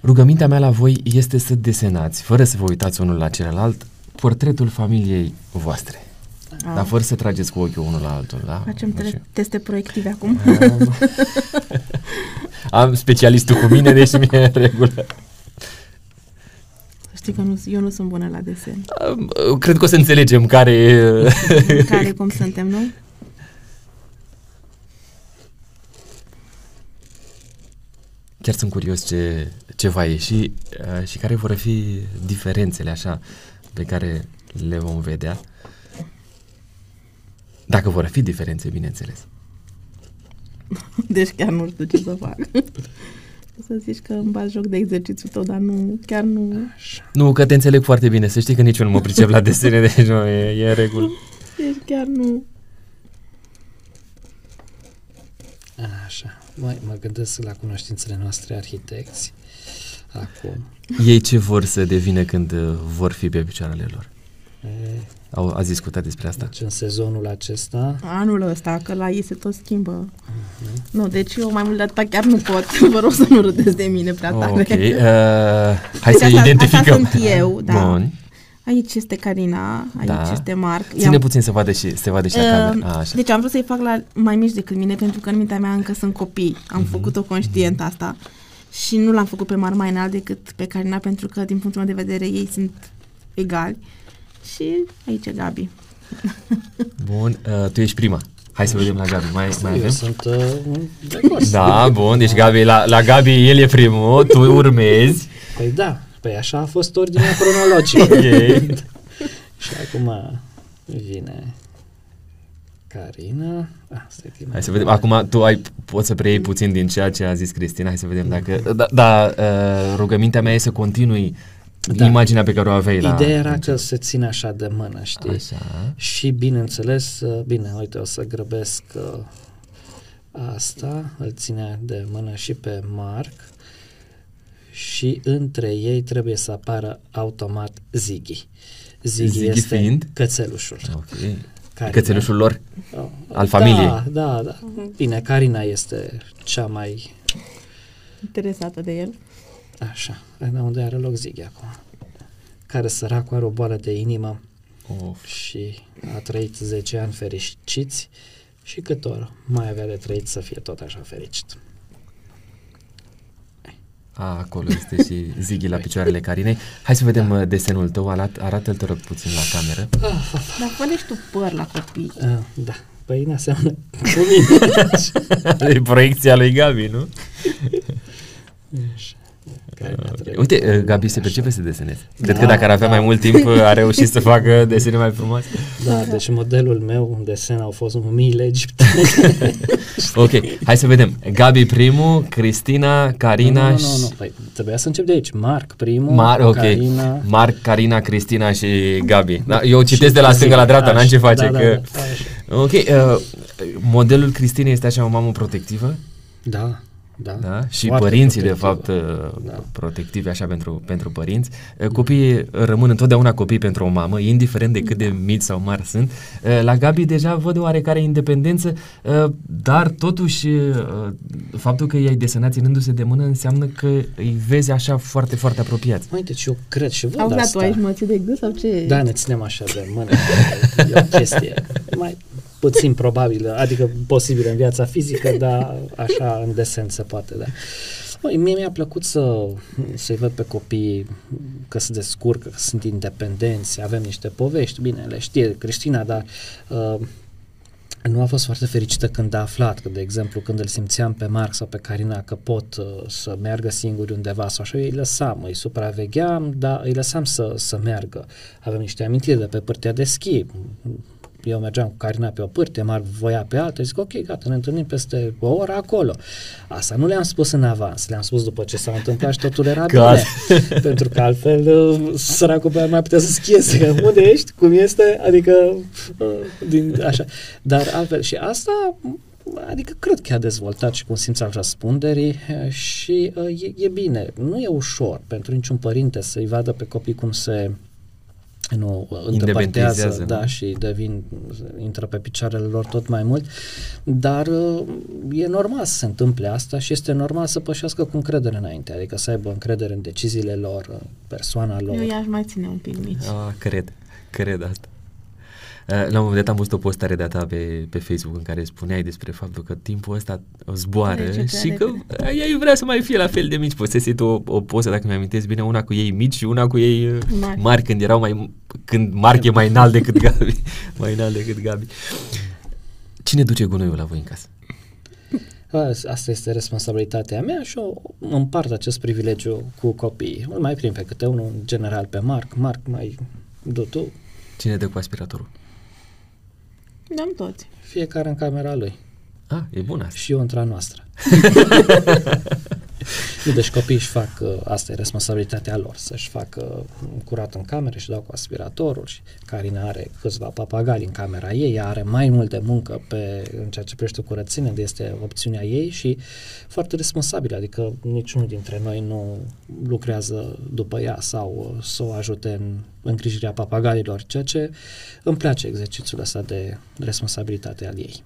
Rugămintea mea la voi este să desenați, fără să vă uitați unul la celălalt, portretul familiei voastre. Ah. Dar fără să trageți cu ochiul unul la altul, da? Facem tre- teste proiective acum. Am, am specialistul cu mine, deci mi-e în regulă. Știi că nu, eu nu sunt bună la desen. Cred că o să înțelegem care... care cum suntem, nu? Chiar sunt curios ce, ce va ieși uh, și care vor fi diferențele așa pe care le vom vedea. Dacă vor fi diferențe, bineînțeles. Deci chiar nu știu ce să fac. să zici că îmi bagi joc de exercițiul tău, dar nu, chiar nu... Așa. Nu, că te înțeleg foarte bine. Să știi că nici eu nu mă pricep la desene, deci nu, e, e în regulă. Deci chiar nu... Așa. Mai mă gândesc la cunoștințele noastre arhitecți. Acum. Ei ce vor să devină când uh, vor fi pe picioarele lor? E, Au, ați discutat despre asta? deci în sezonul acesta Anul ăsta, că la ei se tot schimbă. Uh-huh. Nu, deci eu mai mult de atât chiar nu pot. Vă rog să nu râdeți de mine prea tare. Ok, uh, hai Deci să asta- identificăm. Asta sunt eu, da. Bun. Aici este Carina, aici Da. este Marc. Ține puțin să vadă și, să se vadă și la Uh, cameră. A, așa. Deci am vrut să-i fac la mai mici decât mine, pentru că în mintea mea încă sunt copii. Am Mhm. făcut-o conștient asta. Și nu l-am făcut pe Mar mai înalt decât pe Carina, pentru că, din punctul meu de vedere, ei sunt egali. Și aici e Gabi. Bun, uh, tu ești prima. Hai să vedem la Gabi. Mai, mai eu avem? sunt uh, de acord. Da, bun, deci Gabi, la, la Gabi el e primul, tu urmezi. Păi da, păi așa a fost ordinea cronologică. Ok. Și acum vine Carina. Ah, stai că e Hai să mai- vedem. Acum tu ai, poți să preiei puțin din ceea ce a zis Cristina. Hai să vedem dacă... Da, da uh, rugămintea mea e să continui Da. imaginea pe care o aveai la... Ideea era că se ține așa de mână, știi? Așa. Și bineînțeles, uh, bine, uite, o să grăbesc uh, asta, îl ține de mână și pe Marc și între ei trebuie să apară automat Ziggy. Ziggy, Ziggy este fiind? cățelușul. Ok. Carina. Cățelușul lor? Oh, al familiei. Da, da, da. Bine, Carina este cea mai Interesată de el. așa, de unde are loc Ziggy acum. Care săracul are o boală de inimă Of. și a trăit 10 ani fericiți și cât ori mai avea de trăit să fie tot așa fericit. A, acolo este și Ziggy la picioarele Carinei. Hai să vedem da. desenul tău. Arat, arată-l, te rog, puțin la cameră. Dar fă și tu păr la copii. Uh, da, păi ne aseamnă cu mine. E proiecția lui Gabi, nu? Așa. Carina trebuie- Uite, uh, Gabi se percepe să deseneze. Cred că Da, dacă ar avea da. mai mult timp, a reușit să facă desene mai frumoase. Da, deci modelul meu în desen au fost mumiile egiptene. Ok, hai să vedem. Gabi primul, Cristina, Carina nu, nu, și... nu, nu, păi trebuia să încep de aici. Marc primul, Mar, ok. Carina... Marc, Carina, Cristina și Gabi. Da, eu citesc de la și stânga la dreapta, Ziggy. n-am ce Așa, face. da, că... Da, da, așa. Ok, uh, modelul Cristinei este așa o mamă protectivă, da, da. da? Și Foarte părinții, de protectivă. fapt, uh, Da. protectivi așa pentru, pentru părinți. Uh, Copiii rămân întotdeauna copii pentru o mamă, indiferent de cât de mici sau mari sunt. Uh, La Gabi deja văd o oarecare independență, uh, dar totuși uh, faptul că i-ai desenat ținându-se de mână înseamnă că îi vezi așa foarte, foarte apropiați. Măi, deci eu cred și văd Auzi, dar asta. tu aici mă ții de gât sau ce? Da, ne ținem așa de mână. E o chestie mai puțin probabilă, adică posibil în viața fizică, dar așa în desen se poate, da. Măi, mie mi-a plăcut să, să-i văd pe copii că se descurcă, că sunt independenți, avem niște povești, bine, le știe Cristina, dar uh, nu a fost foarte fericită când a aflat că, de exemplu, când îl simțeam pe Marc sau pe Carina că pot uh, să meargă singuri undeva sau așa, eu îi lăsam, îi supravegheam, dar îi lăsam să, să meargă. Avem niște amintiri de pe părtea de schi, eu mergeam cu Carina pe o pârtie, m-ar voia pe altă, zic ok, gata, ne întâlnim peste o oră acolo. Asta nu le-am spus în avans, le-am spus după ce s-a întâmplat și totul era bine. Pentru că altfel uh, săracul pe mai putea să schieze. Unde ești? Cum este? Adică, uh, din, așa. Dar altfel, și asta adică cred că a dezvoltat și cu un simț al răspunderii și e, e bine. Nu e ușor pentru niciun părinte să-i vadă pe copii cum se nu îndepărtează da, și devin, intră pe picioarele lor tot mai mult, dar e normal să se întâmple asta și este normal să pășească cu încredere înainte, adică să aibă încredere în deciziile lor, în persoana lor. Eu i-aș mai ține un pic mici. Ah, cred, cred asta. Eh, la un moment dat am văzut o postare de-a ta pe, pe Facebook în care spuneai despre faptul că timpul ăsta zboară Trece și că ei vrea să mai fie la fel de mici. Postezi tu o, o poză, dacă mi-amintesc bine, una cu ei mici și una cu ei eh, mari, mari când erau mai, când Marc e mai înalt decât Gabi. mai înalt decât Gabi. Cine duce gunoiul la voi în casă? Asta este responsabilitatea mea și eu împart acest privilegiu cu copiii. Îl mai prim pe câte unul, în general pe Marc. Marc, mai du tu. Cine dă cu aspiratorul? Ne-am toți. Fiecare în camera lui. Ah, e bună Și eu între a noastră. nu, deci copiii își fac, uh, asta e responsabilitatea lor, să-și facă curat în camere și dau cu aspiratorul și Carina are câțiva papagali în camera ei, ea are mai multe muncă pe, în ceea ce privește curățenie, de este opțiunea ei și foarte responsabilă, adică niciunul dintre noi nu lucrează după ea sau uh, să o ajute în îngrijirea papagalilor, ceea ce îmi place exercițiul ăsta de responsabilitate al ei.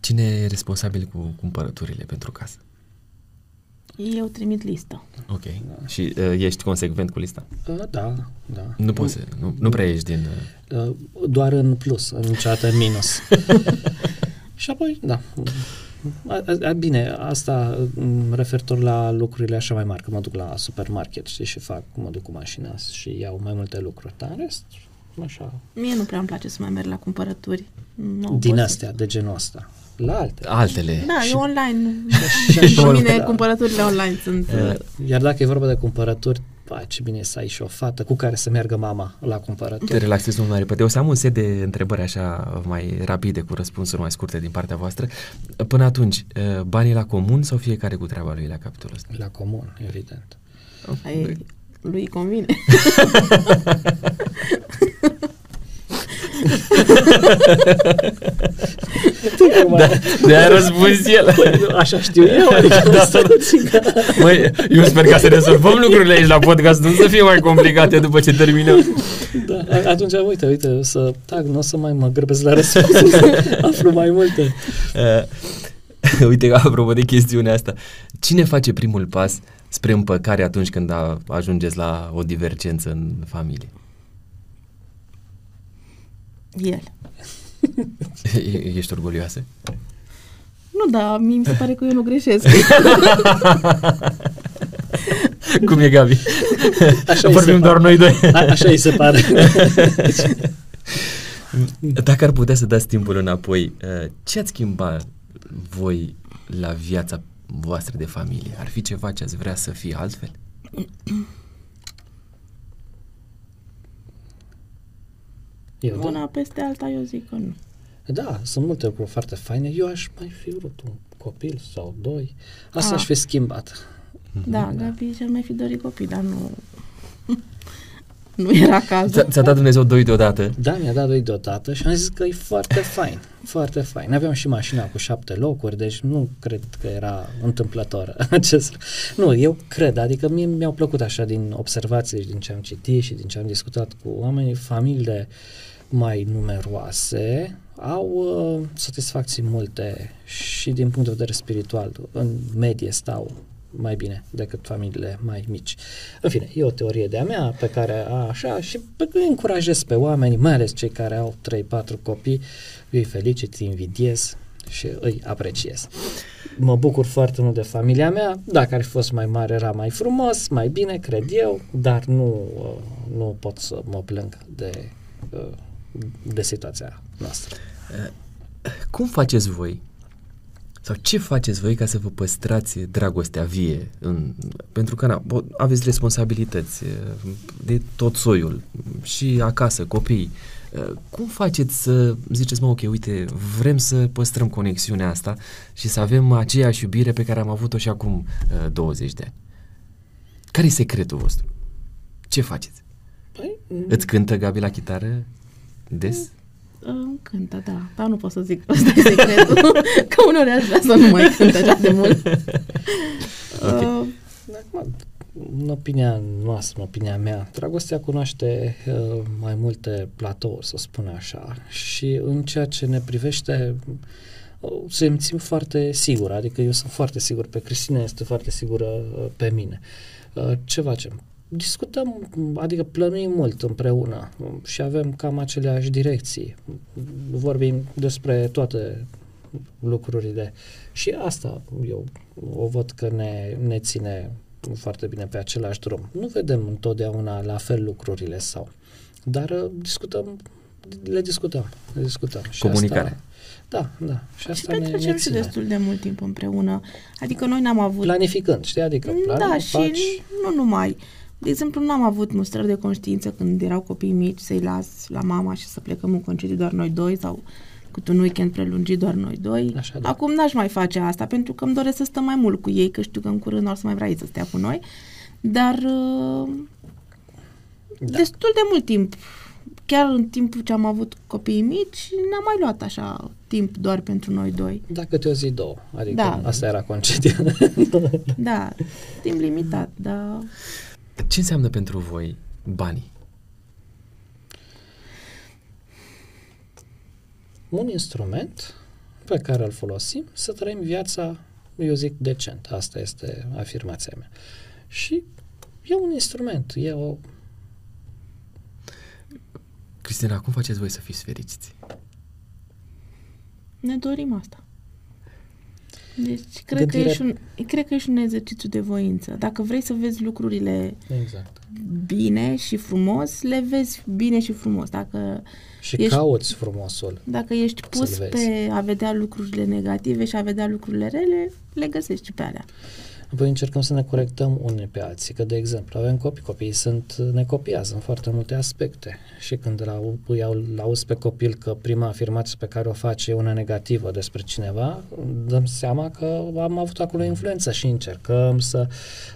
Cine e responsabil cu cumpărăturile pentru casă? Eu trimit listă. Ok. Da. Și uh, ești consecvent cu lista? Uh, da, da. Nu poți, nu, nu prea ești din... Uh... Uh, doar în plus, în niciodată în minus. și apoi, da. A, a, bine, asta mm, referitor la lucrurile așa mai mari, că mă duc la supermarket știi, și fac, mă duc cu mașina și iau mai multe lucruri, dar în rest, așa. Mie nu prea îmi place să mai merg la cumpărături. Nu Din astea, să... de genul ăsta la alte. Altele. Da, și, e online. și, și mine da. cumpărăturile online sunt... Uh, Iar dacă e vorba de cumpărături, ba, ce bine să ai și o fată cu care să meargă mama la cumpărături. Te relaxezi mult mai repede. O să am un set de întrebări așa mai rapide, cu răspunsuri mai scurte din partea voastră. Până atunci, uh, banii la comun sau fiecare cu treaba lui la capitolul ăsta? La comun, evident. Okay. lui convine. da, de a răspuns el. Păi, așa știu eu, adică da, da. Măi, eu sper ca să rezolvăm lucrurile aici la podcast, nu să fie mai complicate după ce terminăm. Da, atunci, uite, uite, să, tag, nu o să mai mă grăbesc la răspuns, aflu mai multe. Uh, uite, apropo de chestiunea asta, cine face primul pas spre împăcare atunci când a, ajungeți la o divergență în familie? El. Ești orgolioasă? Nu, da, mi se pare că eu nu greșesc. Cum e, Gabi? Așa Vorbim doar noi doi. A, așa îi se pare. Dacă ar putea să dați timpul înapoi, uh, ce ați schimba voi la viața voastră de familie? Ar fi ceva ce ați vrea să fie altfel? Eu, Una da. peste alta, eu zic că nu. Da, sunt multe lucruri foarte faine. Eu aș mai fi vrut un copil sau doi. Asta A. aș fi schimbat. Da, da. Gabi și-ar mai fi dorit copii, dar nu... nu era cazul. Ți-a dat Dumnezeu doi deodată? Da, mi-a dat doi deodată și am zis că e foarte fain, foarte fain. Aveam și mașina cu șapte locuri, deci nu cred că era întâmplător acest Nu, eu cred, adică mie mi-au plăcut așa din observații și din ce am citit și din ce am discutat cu oamenii, familiile mai numeroase au uh, satisfacții multe și din punct de vedere spiritual. În medie stau mai bine decât familiile mai mici. În fine, e o teorie de-a mea pe care a, așa și pe care încurajez pe oameni, mai ales cei care au 3-4 copii, îi felicit, îi invidiez și îi apreciez. Mă bucur foarte mult de familia mea, dacă ar fi fost mai mare era mai frumos, mai bine, cred eu, dar nu, uh, nu pot să mă plâng de uh, de situația noastră. Cum faceți voi sau ce faceți voi ca să vă păstrați dragostea vie? În, pentru că na, aveți responsabilități de tot soiul și acasă, copii. Uh, cum faceți să ziceți, mă, ok, uite, vrem să păstrăm conexiunea asta și să avem aceeași iubire pe care am avut-o și acum 20 de ani? care e secretul vostru? Ce faceți? Păi, Îți cântă Gabi la chitară des? Îmi cântă, da, dar nu pot să zic că ăsta e secretul, că uneori aș vrea să nu mai cântă așa de mult. okay. uh, în opinia noastră, în opinia mea, dragostea cunoaște uh, mai multe platouri, să spun așa, și în ceea ce ne privește uh, simțim foarte sigur, adică eu sunt foarte sigur pe Cristina, este foarte sigură uh, pe mine. Uh, ce facem? Discutăm, adică plănuim mult împreună și avem cam aceleași direcții. Vorbim despre toate lucrurile și asta eu o văd că ne, ne ține foarte bine pe același drum. Nu vedem întotdeauna la fel lucrurile sau, dar uh, discutăm, le discutăm, le discutăm. Și Comunicare. Asta, da, da. Și asta și ne, petrecem și destul de mult timp împreună. Adică noi n-am avut... Planificând, știi? Adică planific, Da, faci... și nu numai. De exemplu, n-am avut mustrări de conștiință când erau copii mici să-i las la mama și să plecăm în concediu doar noi doi sau cu un weekend prelungit doar noi doi. Așa, da. Acum n-aș mai face asta pentru că îmi doresc să stăm mai mult cu ei, că știu că în curând nu o să mai vrea ei să stea cu noi. Dar uh, da. destul de mult timp, chiar în timpul ce am avut copiii mici, ne-am mai luat așa timp doar pentru noi doi. Da, câte o zi, două. Adică da. asta era concediu. da, timp limitat, da. Ce înseamnă pentru voi banii? Un instrument pe care îl folosim să trăim viața, eu zic, decent. Asta este afirmația mea. Și e un instrument, e o... Cristina, cum faceți voi să fiți fericiți? Ne dorim asta. Deci, cred Gândire... că, e și un, cred că e și un exercițiu de voință. Dacă vrei să vezi lucrurile exact. bine și frumos, le vezi bine și frumos. Dacă și ești, cauți frumosul. Dacă ești pus pe a vedea lucrurile negative și a vedea lucrurile rele, le găsești pe alea. Apoi încercăm să ne corectăm unii pe alții, că de exemplu avem copii, copiii sunt, ne copiază în foarte multe aspecte și când îl auzi pe copil că prima afirmație pe care o face e una negativă despre cineva, dăm seama că am avut acolo influență și încercăm să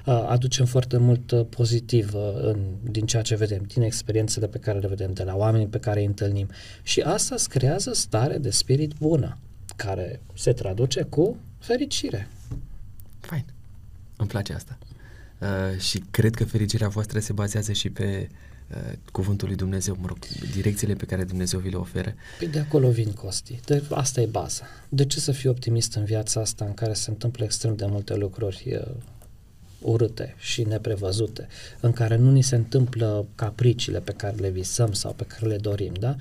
uh, aducem foarte mult uh, pozitiv uh, în, din ceea ce vedem, din experiențele pe care le vedem, de la oamenii pe care îi întâlnim și asta îți creează stare de spirit bună, care se traduce cu fericire. Fain. Îmi place asta. Uh, și cred că fericirea voastră se bazează și pe uh, cuvântul lui Dumnezeu, mă rog, direcțiile pe care Dumnezeu vi le oferă. Păi de acolo vin Costi. De, asta e baza. De ce să fii optimist în viața asta în care se întâmplă extrem de multe lucruri uh, urâte și neprevăzute, în care nu ni se întâmplă capriciile pe care le visăm sau pe care le dorim, da?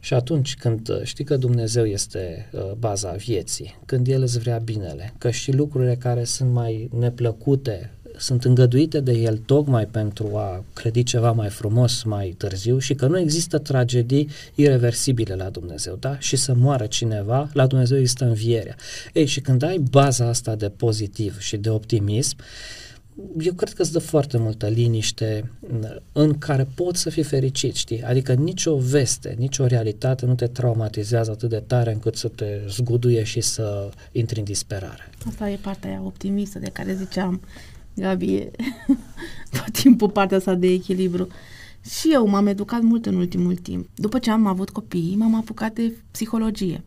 Și atunci când uh, știi că Dumnezeu este uh, baza vieții, când El îți vrea binele, că și lucrurile care sunt mai neplăcute sunt îngăduite de el tocmai pentru a clădi ceva mai frumos mai târziu și că nu există tragedii irreversibile la Dumnezeu, da? Și să moară cineva, la Dumnezeu există învierea. Ei, și când ai baza asta de pozitiv și de optimism, uh, eu cred că îți dă foarte multă liniște în care poți să fii fericit, știi? Adică nicio veste, nicio realitate nu te traumatizează atât de tare încât să te zguduie și să intri în disperare. Asta e partea aia optimistă de care ziceam, Gabi, e tot timpul partea asta de echilibru. Și eu m-am educat mult în ultimul timp. După ce am avut copii, m-am apucat de psihologie.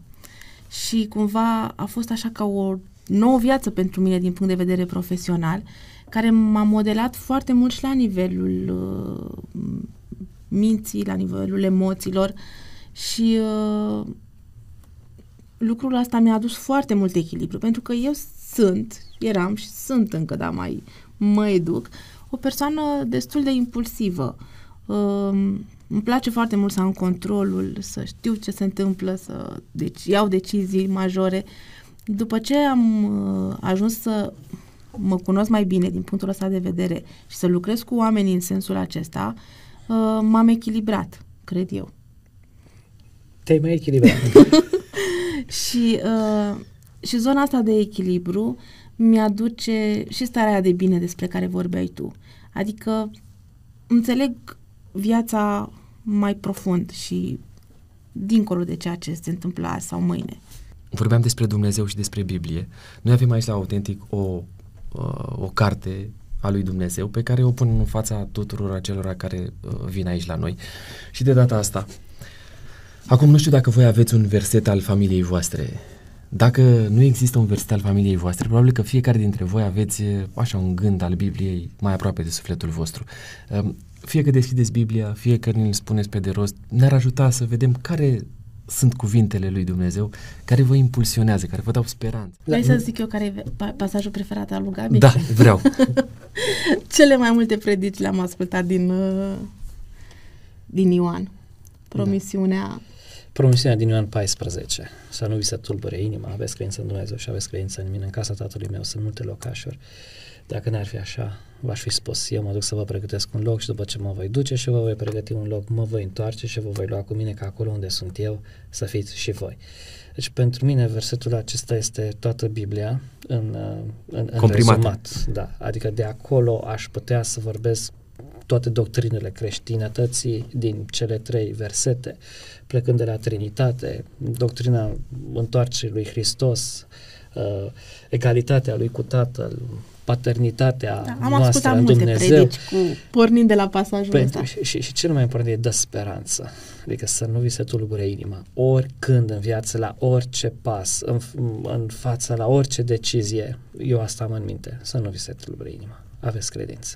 Și cumva a fost așa ca o nouă viață pentru mine din punct de vedere profesional care m-a modelat foarte mult și la nivelul uh, minții, la nivelul emoțiilor și uh, lucrul ăsta mi-a adus foarte mult echilibru, pentru că eu sunt, eram și sunt încă, dar mai mă educ, o persoană destul de impulsivă. Uh, îmi place foarte mult să am controlul, să știu ce se întâmplă, să deci iau decizii majore. După ce am uh, ajuns să mă cunosc mai bine din punctul ăsta de vedere și să lucrez cu oamenii în sensul acesta, uh, m-am echilibrat, cred eu. Te-ai mai echilibrat. și, uh, și zona asta de echilibru mi-aduce și starea de bine despre care vorbeai tu. Adică înțeleg viața mai profund și dincolo de ceea ce se întâmplă azi sau mâine. Vorbeam despre Dumnezeu și despre Biblie. Noi avem aici la Autentic o, uh, o carte a lui Dumnezeu pe care o pun în fața tuturor acelora care uh, vin aici la noi. Și de data asta, acum nu știu dacă voi aveți un verset al familiei voastre. Dacă nu există un verset al familiei voastre, probabil că fiecare dintre voi aveți uh, așa un gând al Bibliei mai aproape de sufletul vostru. Um, fie că deschideți Biblia, fie că ne-l spuneți pe de rost, ne-ar ajuta să vedem care sunt cuvintele lui Dumnezeu care vă impulsionează, care vă dau speranță. Vrei să zic eu care e pa- pasajul preferat al lui Gabi? Da, vreau. Cele mai multe predici le-am ascultat din, uh, din Ioan. Promisiunea Promisiunea din Ioan 14, să nu vi se tulbure inima, aveți credință în Dumnezeu și aveți credință în mine, în casa tatălui meu sunt multe locașuri. Dacă n-ar fi așa, v-aș fi spus, eu mă duc să vă pregătesc un loc și după ce mă voi duce și vă voi pregăti un loc, mă voi întoarce și vă voi lua cu mine ca acolo unde sunt eu să fiți și voi. Deci pentru mine versetul acesta este toată Biblia în, în, în rezumat. Da, adică de acolo aș putea să vorbesc toate doctrinele creștinătății din cele trei versete, plecând de la Trinitate, doctrina întoarcerii lui Hristos, uh, egalitatea lui cu Tatăl, paternitatea da, am noastră în Dumnezeu. Predici cu, pornind de la pasajul Pentru, ăsta. Și, și, și cel mai important e dă speranță. Adică să nu vi se tulbure inima. Oricând în viață, la orice pas, în, în față, la orice decizie, eu asta am în minte. Să nu vi se tulbure inima. Aveți credință.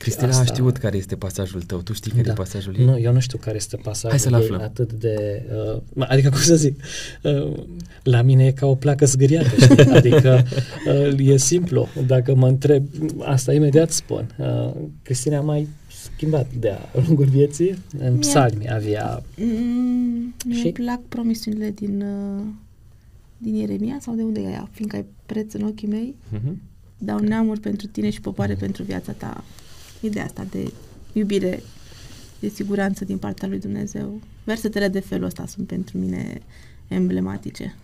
Cristina asta... a știut care este pasajul tău. Tu știi care da. e pasajul ei? Nu, eu nu știu care este pasajul Hai să ei atât de... Uh, adică, cum să zic, uh, la mine e ca o placă zgâriată, știi? Adică uh, e simplu. Dacă mă întreb, asta imediat spun. Uh, Cristina a mai schimbat de-a lungul vieții. În psalmi avea... Mm, și? Mi plac promisiunile din, uh, din Ieremia sau de unde e aia? Fiindcă ai preț în ochii mei, uh-huh. dau neamuri pentru tine și popoare uh-huh. pentru viața ta ideea asta de iubire, de siguranță din partea lui Dumnezeu. Versetele de felul ăsta sunt pentru mine emblematice.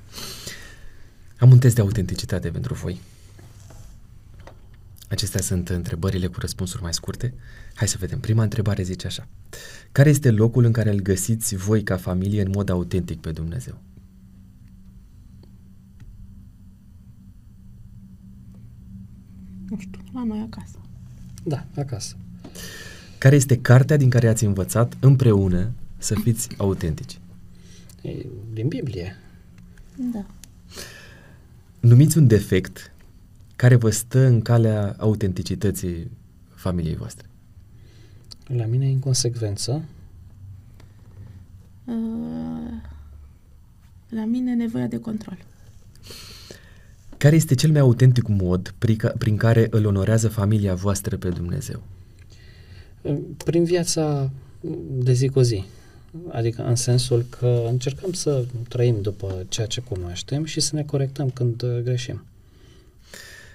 Am un test de autenticitate pentru voi. Acestea sunt întrebările cu răspunsuri mai scurte. Hai să vedem. Prima întrebare zice așa. Care este locul în care îl găsiți voi ca familie în mod autentic pe Dumnezeu? Nu știu, la noi acasă. Da, acasă. Care este cartea din care ați învățat împreună să fiți autentici? E, din Biblie. Da. Numiți un defect care vă stă în calea autenticității familiei voastre. La mine inconsecvență. Uh, la mine nevoia de control. Care este cel mai autentic mod prin care îl onorează familia voastră pe Dumnezeu? Prin viața de zi cu zi. Adică în sensul că încercăm să trăim după ceea ce cunoaștem și să ne corectăm când greșim.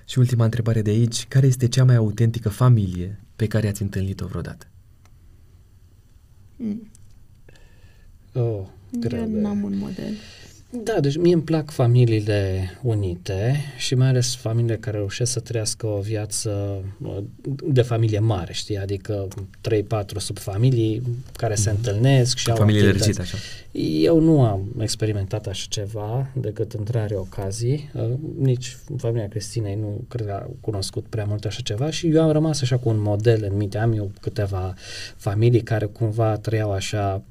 Și ultima întrebare de aici, care este cea mai autentică familie pe care ați întâlnit-o vreodată? Mm. Oh, Eu n-am un model. Da, deci mie îmi plac familiile unite și mai ales familiile care reușesc să trăiască o viață uh, de familie mare, știi? Adică 3-4 subfamilii care se mhm. întâlnesc și au familie lărgit, așa. Eu nu am experimentat așa ceva decât între rare ocazii. Uh, nici familia Cristinei nu cred că a cunoscut prea mult așa ceva și eu am rămas așa cu un model în minte. Am eu câteva familii care cumva trăiau așa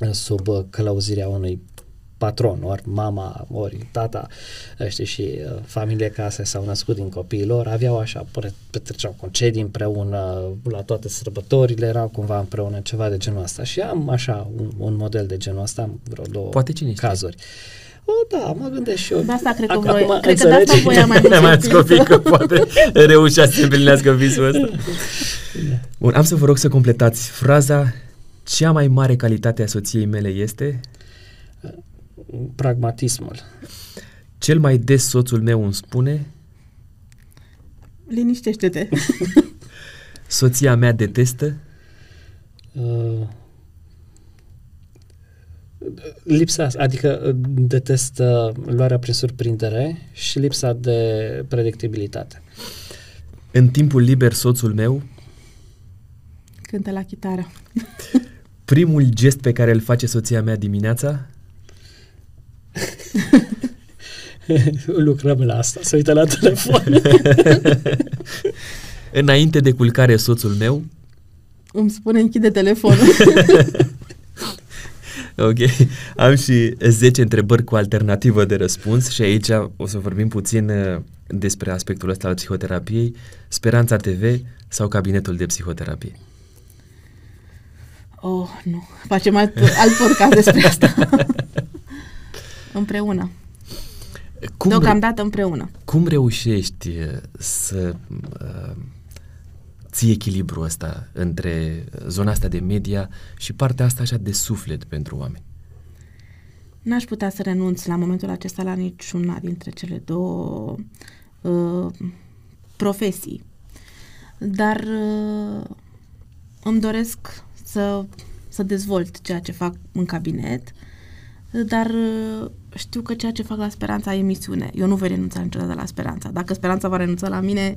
uh, sub călăuzirea unui patron, ori mama, ori tata, știi, și uh, familie case s-au născut din copiilor, aveau așa, petreceau concedii împreună, la toate sărbătorile erau cumva împreună, ceva de genul ăsta. Și am așa un, un model de genul ăsta, am vreo două Poate cine cazuri. O, da, mă gândesc și eu. De asta cred că, voi, Acum, cred că de asta voia mai mult mai copii, că poate reușea să împlinească visul ăsta. Bun, am să vă rog să completați fraza cea mai mare calitate a soției mele este pragmatismul. Cel mai des soțul meu îmi spune Liniștește-te. Soția mea detestă? Uh, lipsa, adică uh, detestă luarea prin surprindere și lipsa de predictibilitate. În timpul liber soțul meu? Cântă la chitară. primul gest pe care îl face soția mea dimineața? Lucrăm la asta, să uită la telefon. Înainte de culcare, soțul meu îmi spune închide telefonul. ok. Am și 10 întrebări cu alternativă de răspuns și aici o să vorbim puțin uh, despre aspectul ăsta al psihoterapiei, Speranța TV sau Cabinetul de Psihoterapie. Oh, nu. Facem alt, alt podcast despre asta. Împreună. Cum Deocamdată împreună. Cum reușești uh, să uh, ții echilibru ăsta între zona asta de media și partea asta așa de suflet pentru oameni? N-aș putea să renunț la momentul acesta la niciuna dintre cele două uh, profesii. Dar uh, îmi doresc să, să dezvolt ceea ce fac în cabinet, dar uh, știu că ceea ce fac la Speranța e misiune. Eu nu voi renunța niciodată la Speranța. Dacă Speranța va renunța la mine,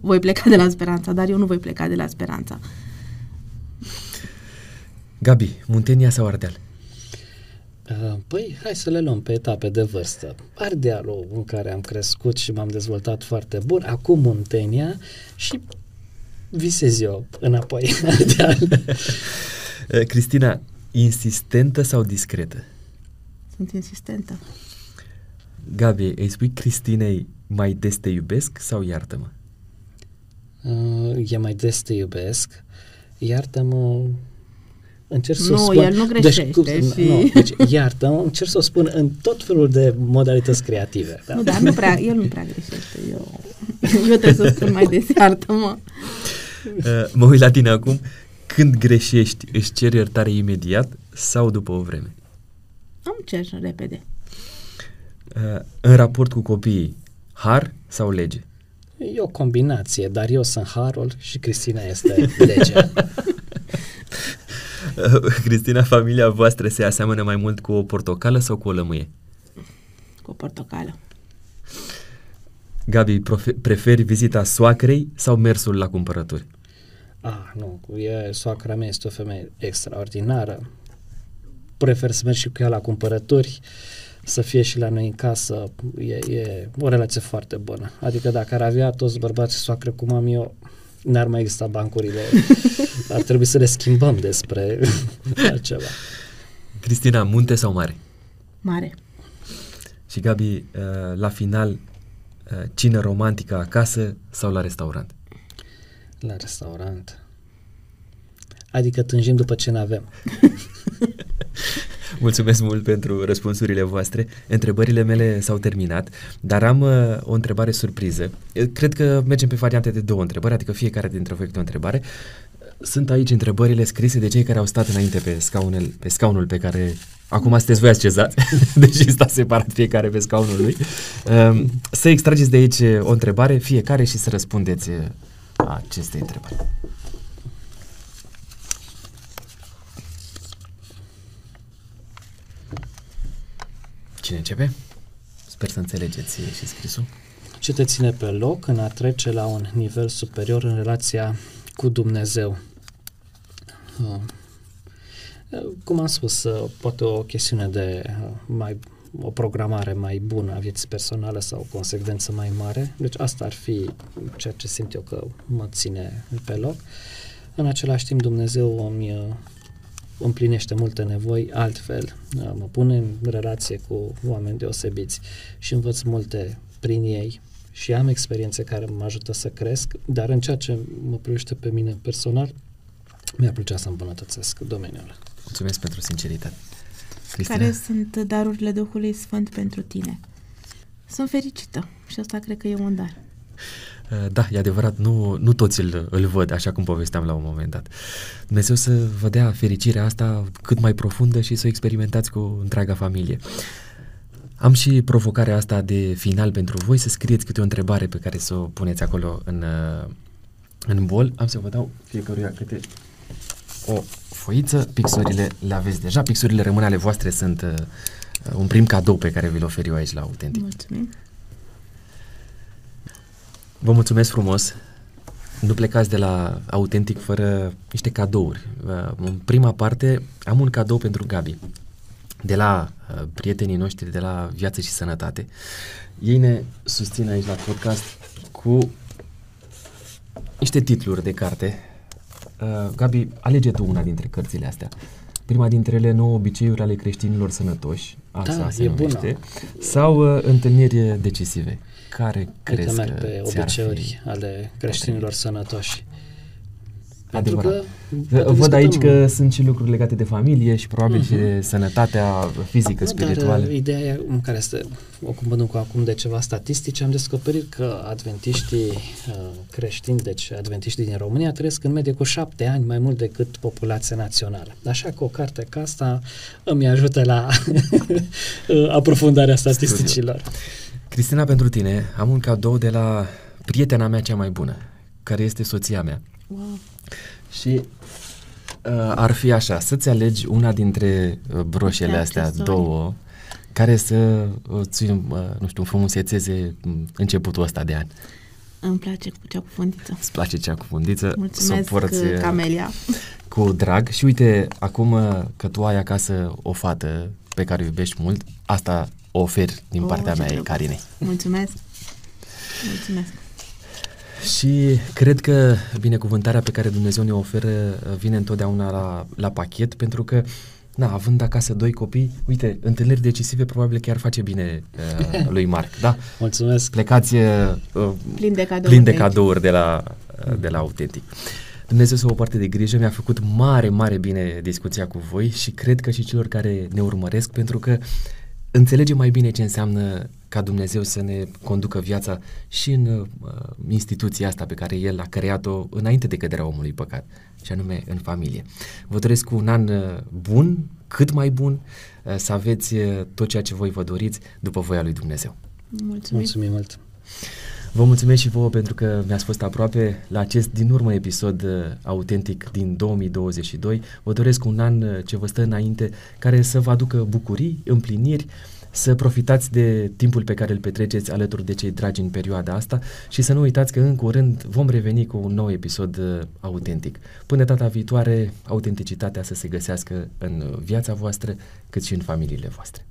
voi pleca de la Speranța, dar eu nu voi pleca de la Speranța. Gabi, Muntenia sau Ardeal? Uh, păi, hai să le luăm pe etape de vârstă. Ardealul în care am crescut și m-am dezvoltat foarte bun, acum Muntenia și visez eu înapoi Ardeal. Uh, Cristina, insistentă sau discretă? Sunt insistentă. Gabi, îi spui Cristinei mai des te iubesc sau iartă-mă? Uh, e mai des te iubesc, iartă-mă încerc să nu, spun... el nu greșește. Deci, cum, și... nu, deci, iartă încerc să o spun în tot felul de modalități creative. Da? Nu, dar nu prea, el nu prea greșește. Eu, eu trebuie să spun mai des, iartă-mă. Uh, mă uit la tine acum. Când greșești, își ceri iertare imediat sau după o vreme? Am cer repede. Uh, în raport cu copiii, har sau lege? E o combinație, dar eu sunt harul și Cristina este legea. Cristina, familia voastră se aseamănă mai mult cu o portocală sau cu o lămâie? Cu o portocală. Gabi, preferi vizita soacrei sau mersul la cumpărături? Ah, nu, e, soacra mea este o femeie extraordinară. Prefer să merg și cu ea la cumpărături, să fie și la noi în casă. E, e o relație foarte bună. Adică dacă ar avea toți bărbații soacră cum am eu, n-ar mai exista bancurile. Ar trebui să le schimbăm despre altceva. Cristina, munte sau mare? Mare. Și Gabi, uh, la final, uh, cine romantică acasă sau la restaurant? La restaurant. Adică tânjim după ce ne avem. Mulțumesc mult pentru răspunsurile voastre. Întrebările mele s-au terminat, dar am uh, o întrebare surpriză. Cred că mergem pe variante de două întrebări, adică fiecare dintre voi o întrebare. Sunt aici întrebările scrise de cei care au stat înainte pe scaunul, pe scaunul pe care acum sunteți voi așezați, deși sta separat fiecare pe scaunul lui. Um, să extrageți de aici o întrebare, fiecare, și să răspundeți uh, acestei întrebări. Cine începe? Sper să înțelegeți și scrisul. Ce te ține pe loc în a trece la un nivel superior în relația cu Dumnezeu? Uh, cum am spus, uh, poate o chestiune de uh, mai o programare mai bună a vieții personale sau o consecvență mai mare. Deci asta ar fi ceea ce simt eu că mă ține pe loc. În același timp Dumnezeu îmi împlinește multe nevoi altfel, mă pune în relație cu oameni deosebiți și învăț multe prin ei și am experiențe care mă ajută să cresc, dar în ceea ce mă privește pe mine personal, mi-ar plăcea să îmbunătățesc domeniul. Mulțumesc pentru sinceritate. Cristina? Care sunt darurile Duhului Sfânt pentru tine? Sunt fericită și asta cred că e un dar. Uh, da, e adevărat, nu, nu toți îl, îl văd așa cum povesteam la un moment dat. Dumnezeu să vă dea fericirea asta cât mai profundă și să o experimentați cu întreaga familie. Am și provocarea asta de final pentru voi, să scrieți câte o întrebare pe care să o puneți acolo în, uh, în bol. Am să vă dau fiecăruia câte o foiță, pixurile le aveți deja, pixurile rămân ale voastre, sunt uh, un prim cadou pe care vi-l ofer eu aici la Autentic. Mulțumim! Vă mulțumesc frumos nu plecați de la autentic fără niște cadouri. Uh, în prima parte am un cadou pentru Gabi, de la uh, prietenii noștri de la Viață și Sănătate. Ei ne susțin aici la podcast cu niște titluri de carte. Uh, Gabi, alege tu una dintre cărțile astea. Prima dintre ele, nouă obiceiuri ale creștinilor sănătoși, asta Da, se e numește, bună. sau uh, întâlniri decisive. Care Uite, crezi merg că pe ți-ar obiceiuri fi? ale creștinilor sănătoși. Pentru Adevărat. că Văd discutăm- aici că sunt și lucruri legate de familie și probabil și de sănătatea fizică, Nu, spirituală. Dar, uh, ideea e, în care este, ocupându cu acum de ceva statistici, am descoperit că adventiștii uh, creștini, deci adventiștii din România, trăiesc în medie cu șapte ani mai mult decât populația națională. Așa că o carte ca asta îmi ajută la uh, aprofundarea statisticilor. Cristina, pentru tine am un cadou de la prietena mea cea mai bună, care este soția mea. Wow. Și uh, ar fi așa, să-ți alegi una dintre uh, broșele De astea accesorii. două care să uh, ți, uh, nu știu, înfrumusețeze mm, începutul ăsta de an. Îmi place cu cea cu fundiță. Îți place cea cu fundiță, Mulțumesc, să o porți uh, Camelia. cu drag și uite, acum uh, că tu ai acasă o fată pe care o iubești mult, asta o oferi din Oh, partea ce mea, drăguț. Carinei. Mulțumesc. Mulțumesc. Și cred că binecuvântarea pe care Dumnezeu ne oferă uh, vine întotdeauna la, la pachet, pentru că, na, având acasă doi copii, uite, întâlniri decisive probabil chiar face bine uh, lui Marc, da? Mulțumesc! Plecați uh, Plin de cadouri. plin de aici. cadouri de la, uh, de la Autentic. Dumnezeu să o poarte de grijă, mi-a făcut mare, mare bine discuția cu voi și cred că și celor care ne urmăresc, pentru că înțelegem mai bine ce înseamnă ca Dumnezeu să ne conducă viața și în uh, instituția asta pe care El a creat-o înainte de căderea omului păcat, și anume în familie. Vă doresc un an uh, bun, cât mai bun, uh, să aveți uh, tot ceea ce voi vă doriți după voia lui Dumnezeu. Mulțumim. Mulțumim mult! Vă mulțumesc și vouă pentru că mi-ați fost aproape la acest din urmă episod uh, autentic din 2022. Vă doresc un an uh, ce vă stă înainte care să vă aducă bucurii, împliniri, să profitați de timpul pe care îl petreceți alături de cei dragi în perioada asta și să nu uitați că în curând vom reveni cu un nou episod uh, autentic. Până data viitoare, autenticitatea să se găsească în uh, viața voastră cât și în familiile voastre.